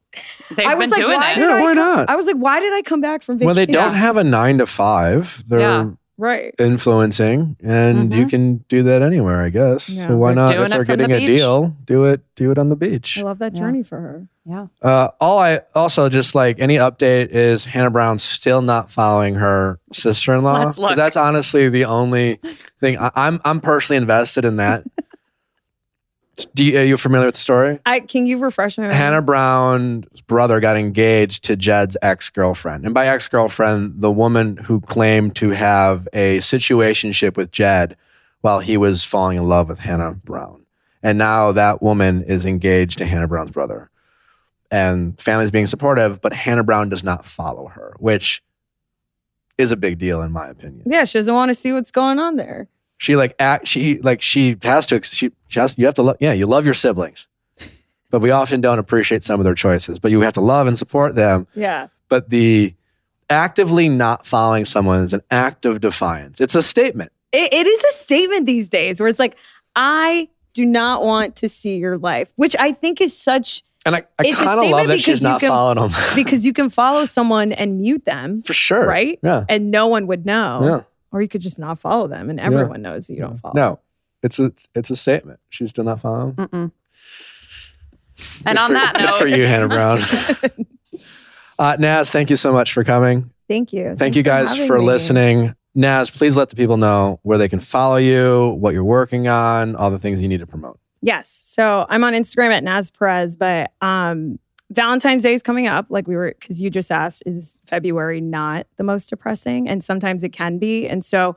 They've I was been like, doing why it. did Yeah, I why come- not? I was like, why did I come back from vacation? Well, they don't Yeah. have a nine to five. They're Yeah. Right. influencing, and you Mhm. can do that anywhere, I guess. Yeah. so why They're not? If they're it from the getting a deal, do it. Do it on the beach. I love that Yeah. journey for her. Yeah. Uh, all I also just like any update is Hannah Brown still not following her sister in law. Let's look. That's honestly the only thing I, I'm I'm personally invested in that. Do you, are you familiar with the story? I can you refresh my memory? Hannah Brown's brother got engaged to Jed's ex girlfriend. And by ex girlfriend, the woman who claimed to have a situationship with Jed while he was falling in love with Hannah Brown. And now that woman is engaged to Hannah Brown's brother. And family's being supportive, but Hannah Brown does not follow her, which is a big deal in my opinion. Yeah, she doesn't want to see what's going on there. She like act she like she has to she just you have to love yeah, you love your siblings. But we often don't appreciate some of their choices. But you have to love and support them. Yeah. But the actively not following someone is an act of defiance. It's a statement. It, it is a statement these days where it's like, I do not want to see your life, which I think is such And I, I kind of love that she's you not can- following them. because you can follow someone and mute them For sure. Right? Yeah. and no one would know. Yeah. Or you could just not follow them and everyone knows that you don't follow. No. It's a it's a statement. She's still not following. Mm-mm. And on for- that note, for you, Hannah Brown. uh, Naz, thank you so much for coming. Thank you. Thank Thanks you guys having for listening. Naz, please let the people know where they can follow you, what you're working on, all the things you need to promote. Yes. So I'm on Instagram at Naz Perez, but um, Valentine's Day is coming up. Like we were, because you just asked, is February not the most depressing? And sometimes it can be. And so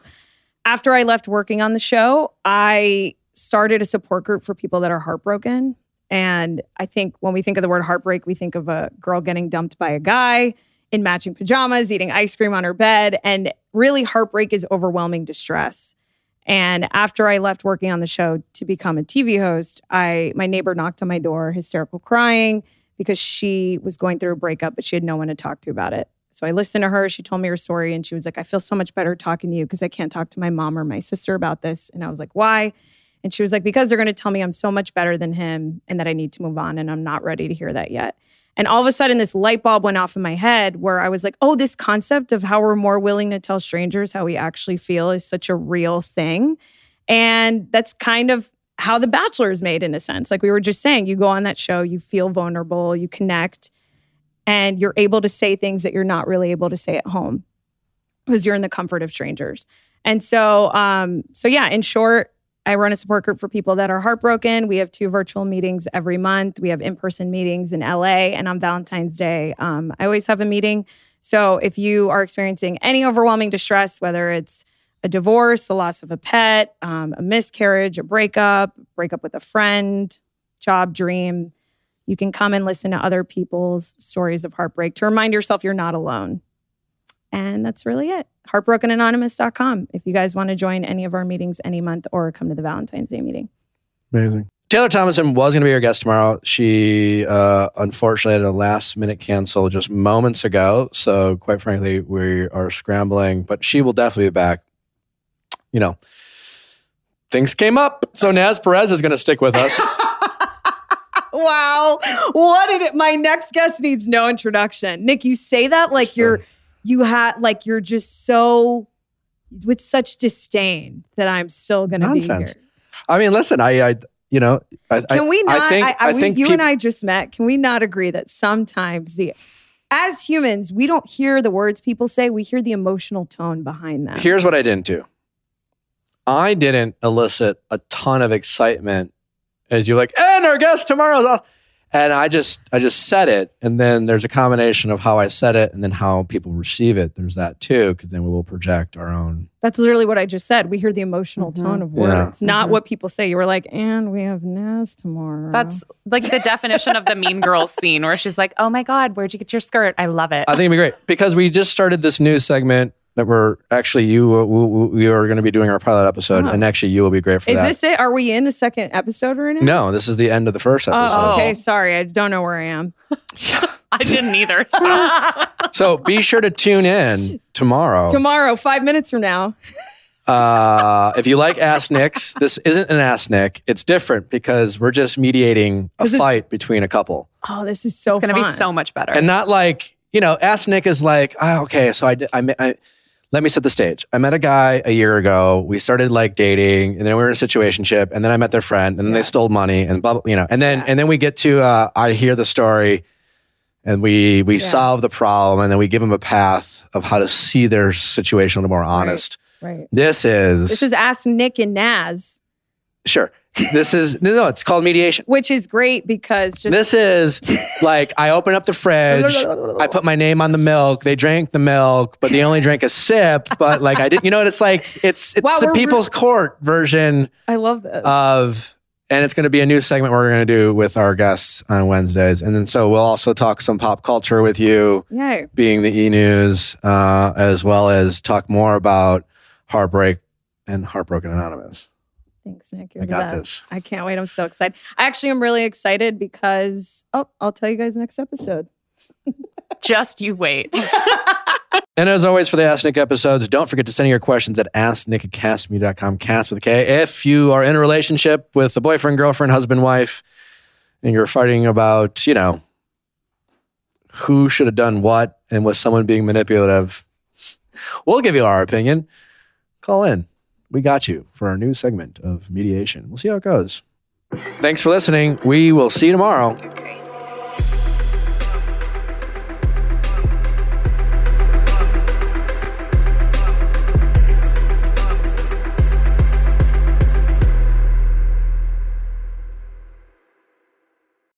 after I left working on the show, I started a support group for people that are heartbroken. And I think when we think of the word heartbreak, we think of a girl getting dumped by a guy in matching pajamas, eating ice cream on her bed. And really, heartbreak is overwhelming distress. And after I left working on the show to become a TV host, I my neighbor knocked on my door, hysterical crying because she was going through a breakup, but she had no one to talk to about it. So I listened to her. She told me her story, and she was like, "I feel so much better talking to you because I can't talk to my mom or my sister about this." And I was like, "Why?" And she was like, "Because they're going to tell me I'm so much better than him, and that I need to move on, and I'm not ready to hear that yet." And all of a sudden, this light bulb went off in my head where I was like, oh, this concept of how we're more willing to tell strangers how we actually feel is such a real thing. And that's kind of how The Bachelor is made, in a sense. Like we were just saying, you go on that show, you feel vulnerable, you connect, and you're able to say things that you're not really able to say at home because you're in the comfort of strangers. And so, um, so yeah, in short, I run a support group for people that are heartbroken. We have two virtual meetings every month. We have in person meetings in LA. And on Valentine's Day, um, I always have a meeting. So if you are experiencing any overwhelming distress, whether it's a divorce, the loss of a pet, um, a miscarriage, a breakup, breakup with a friend, job dream, you can come and listen to other people's stories of heartbreak to remind yourself you're not alone. And that's really it. Heartbrokenanonymous.com if you guys want to join any of our meetings any month or come to the Valentine's Day meeting. Amazing. Taylor Thomason was going to be our guest tomorrow. She uh, unfortunately had a last minute cancel just moments ago. So, quite frankly, we are scrambling, but she will definitely be back. You know, things came up. So, Naz Perez is going to stick with us. Wow. What did it? My next guest needs no introduction. Nick, you say that like you're, you had, like you're just so, with such disdain that I'm still going to be here. I mean, listen, I, I you know, I, Can we not? I think, I, we- think you peop- and I just met. Can we not agree that sometimes the, as humans, we don't hear the words people say. We hear the emotional tone behind them. Here's what I didn't do. I didn't elicit a ton of excitement as you're like, and our guest tomorrow's off. and I just I just said it, and then there's a combination of how I said it and then how people receive it. There's that too, because then we will project our own. That's literally what I just said. We hear the emotional mm-hmm. tone of Yeah. words, mm-hmm. not what people say. You were like, and we have Naz tomorrow. That's like the definition of the Mean Girls scene where she's like, "Oh my god, where'd you get your skirt? I love it." I think it'd be great because we just started this new segment that we're actually you we, we are going to be doing our pilot episode, Oh. and actually you will be great for Is that. this it? Are we in the second episode right now? no, this is the end of the first episode. Oh, okay. Oh. Sorry. I don't know where I am. I didn't either. So. So be sure to tune in tomorrow. Tomorrow, five minutes from now. Uh, if you like Ask Nicks, this isn't an Ask Nick. It's different because we're just mediating a fight between a couple. Oh, this is so It's going to be so much better. and not like you know ask nick is like oh, okay so i did I, met- I let me set the stage. I met a guy a year ago. We started like dating and then we were in a situationship and then i met their friend and then they stole money and blah, blah you know and then Yeah. and then we get to uh, i hear the story and we we Yeah. solve the problem and then we give them a path of how to see their situation a little more honest. Right. this is This is Ask Nick and Naz, sure this is no no it's called mediation which is great because just this is like I open up the fridge, I put my name on the milk. They drank the milk, but they only drank a sip. But like I didn't, you know, what it's like it's it's Wow, the people's court version I love this. of, and it's going to be a new segment we're going to do with our guests on Wednesdays, and then so we'll also talk some pop culture with you, Yay. being the e news, uh, as well as talk more about heartbreak and heartbroken anonymous. Thanks, Nick. You're I the got best. this. I can't wait. I'm so excited. I actually am really excited because oh, I'll tell you guys next episode. Just you wait. And as always, for the Ask Nick episodes, don't forget to send your questions at asknickacastme.com, cast with a K. If you are in a relationship with a boyfriend, girlfriend, husband, wife, and you're fighting about, you know, who should have done what and was someone being manipulative, we'll give you our opinion. Call in. We got you for our new segment of mediation. We'll see how it goes. Thanks for listening. We will see you tomorrow.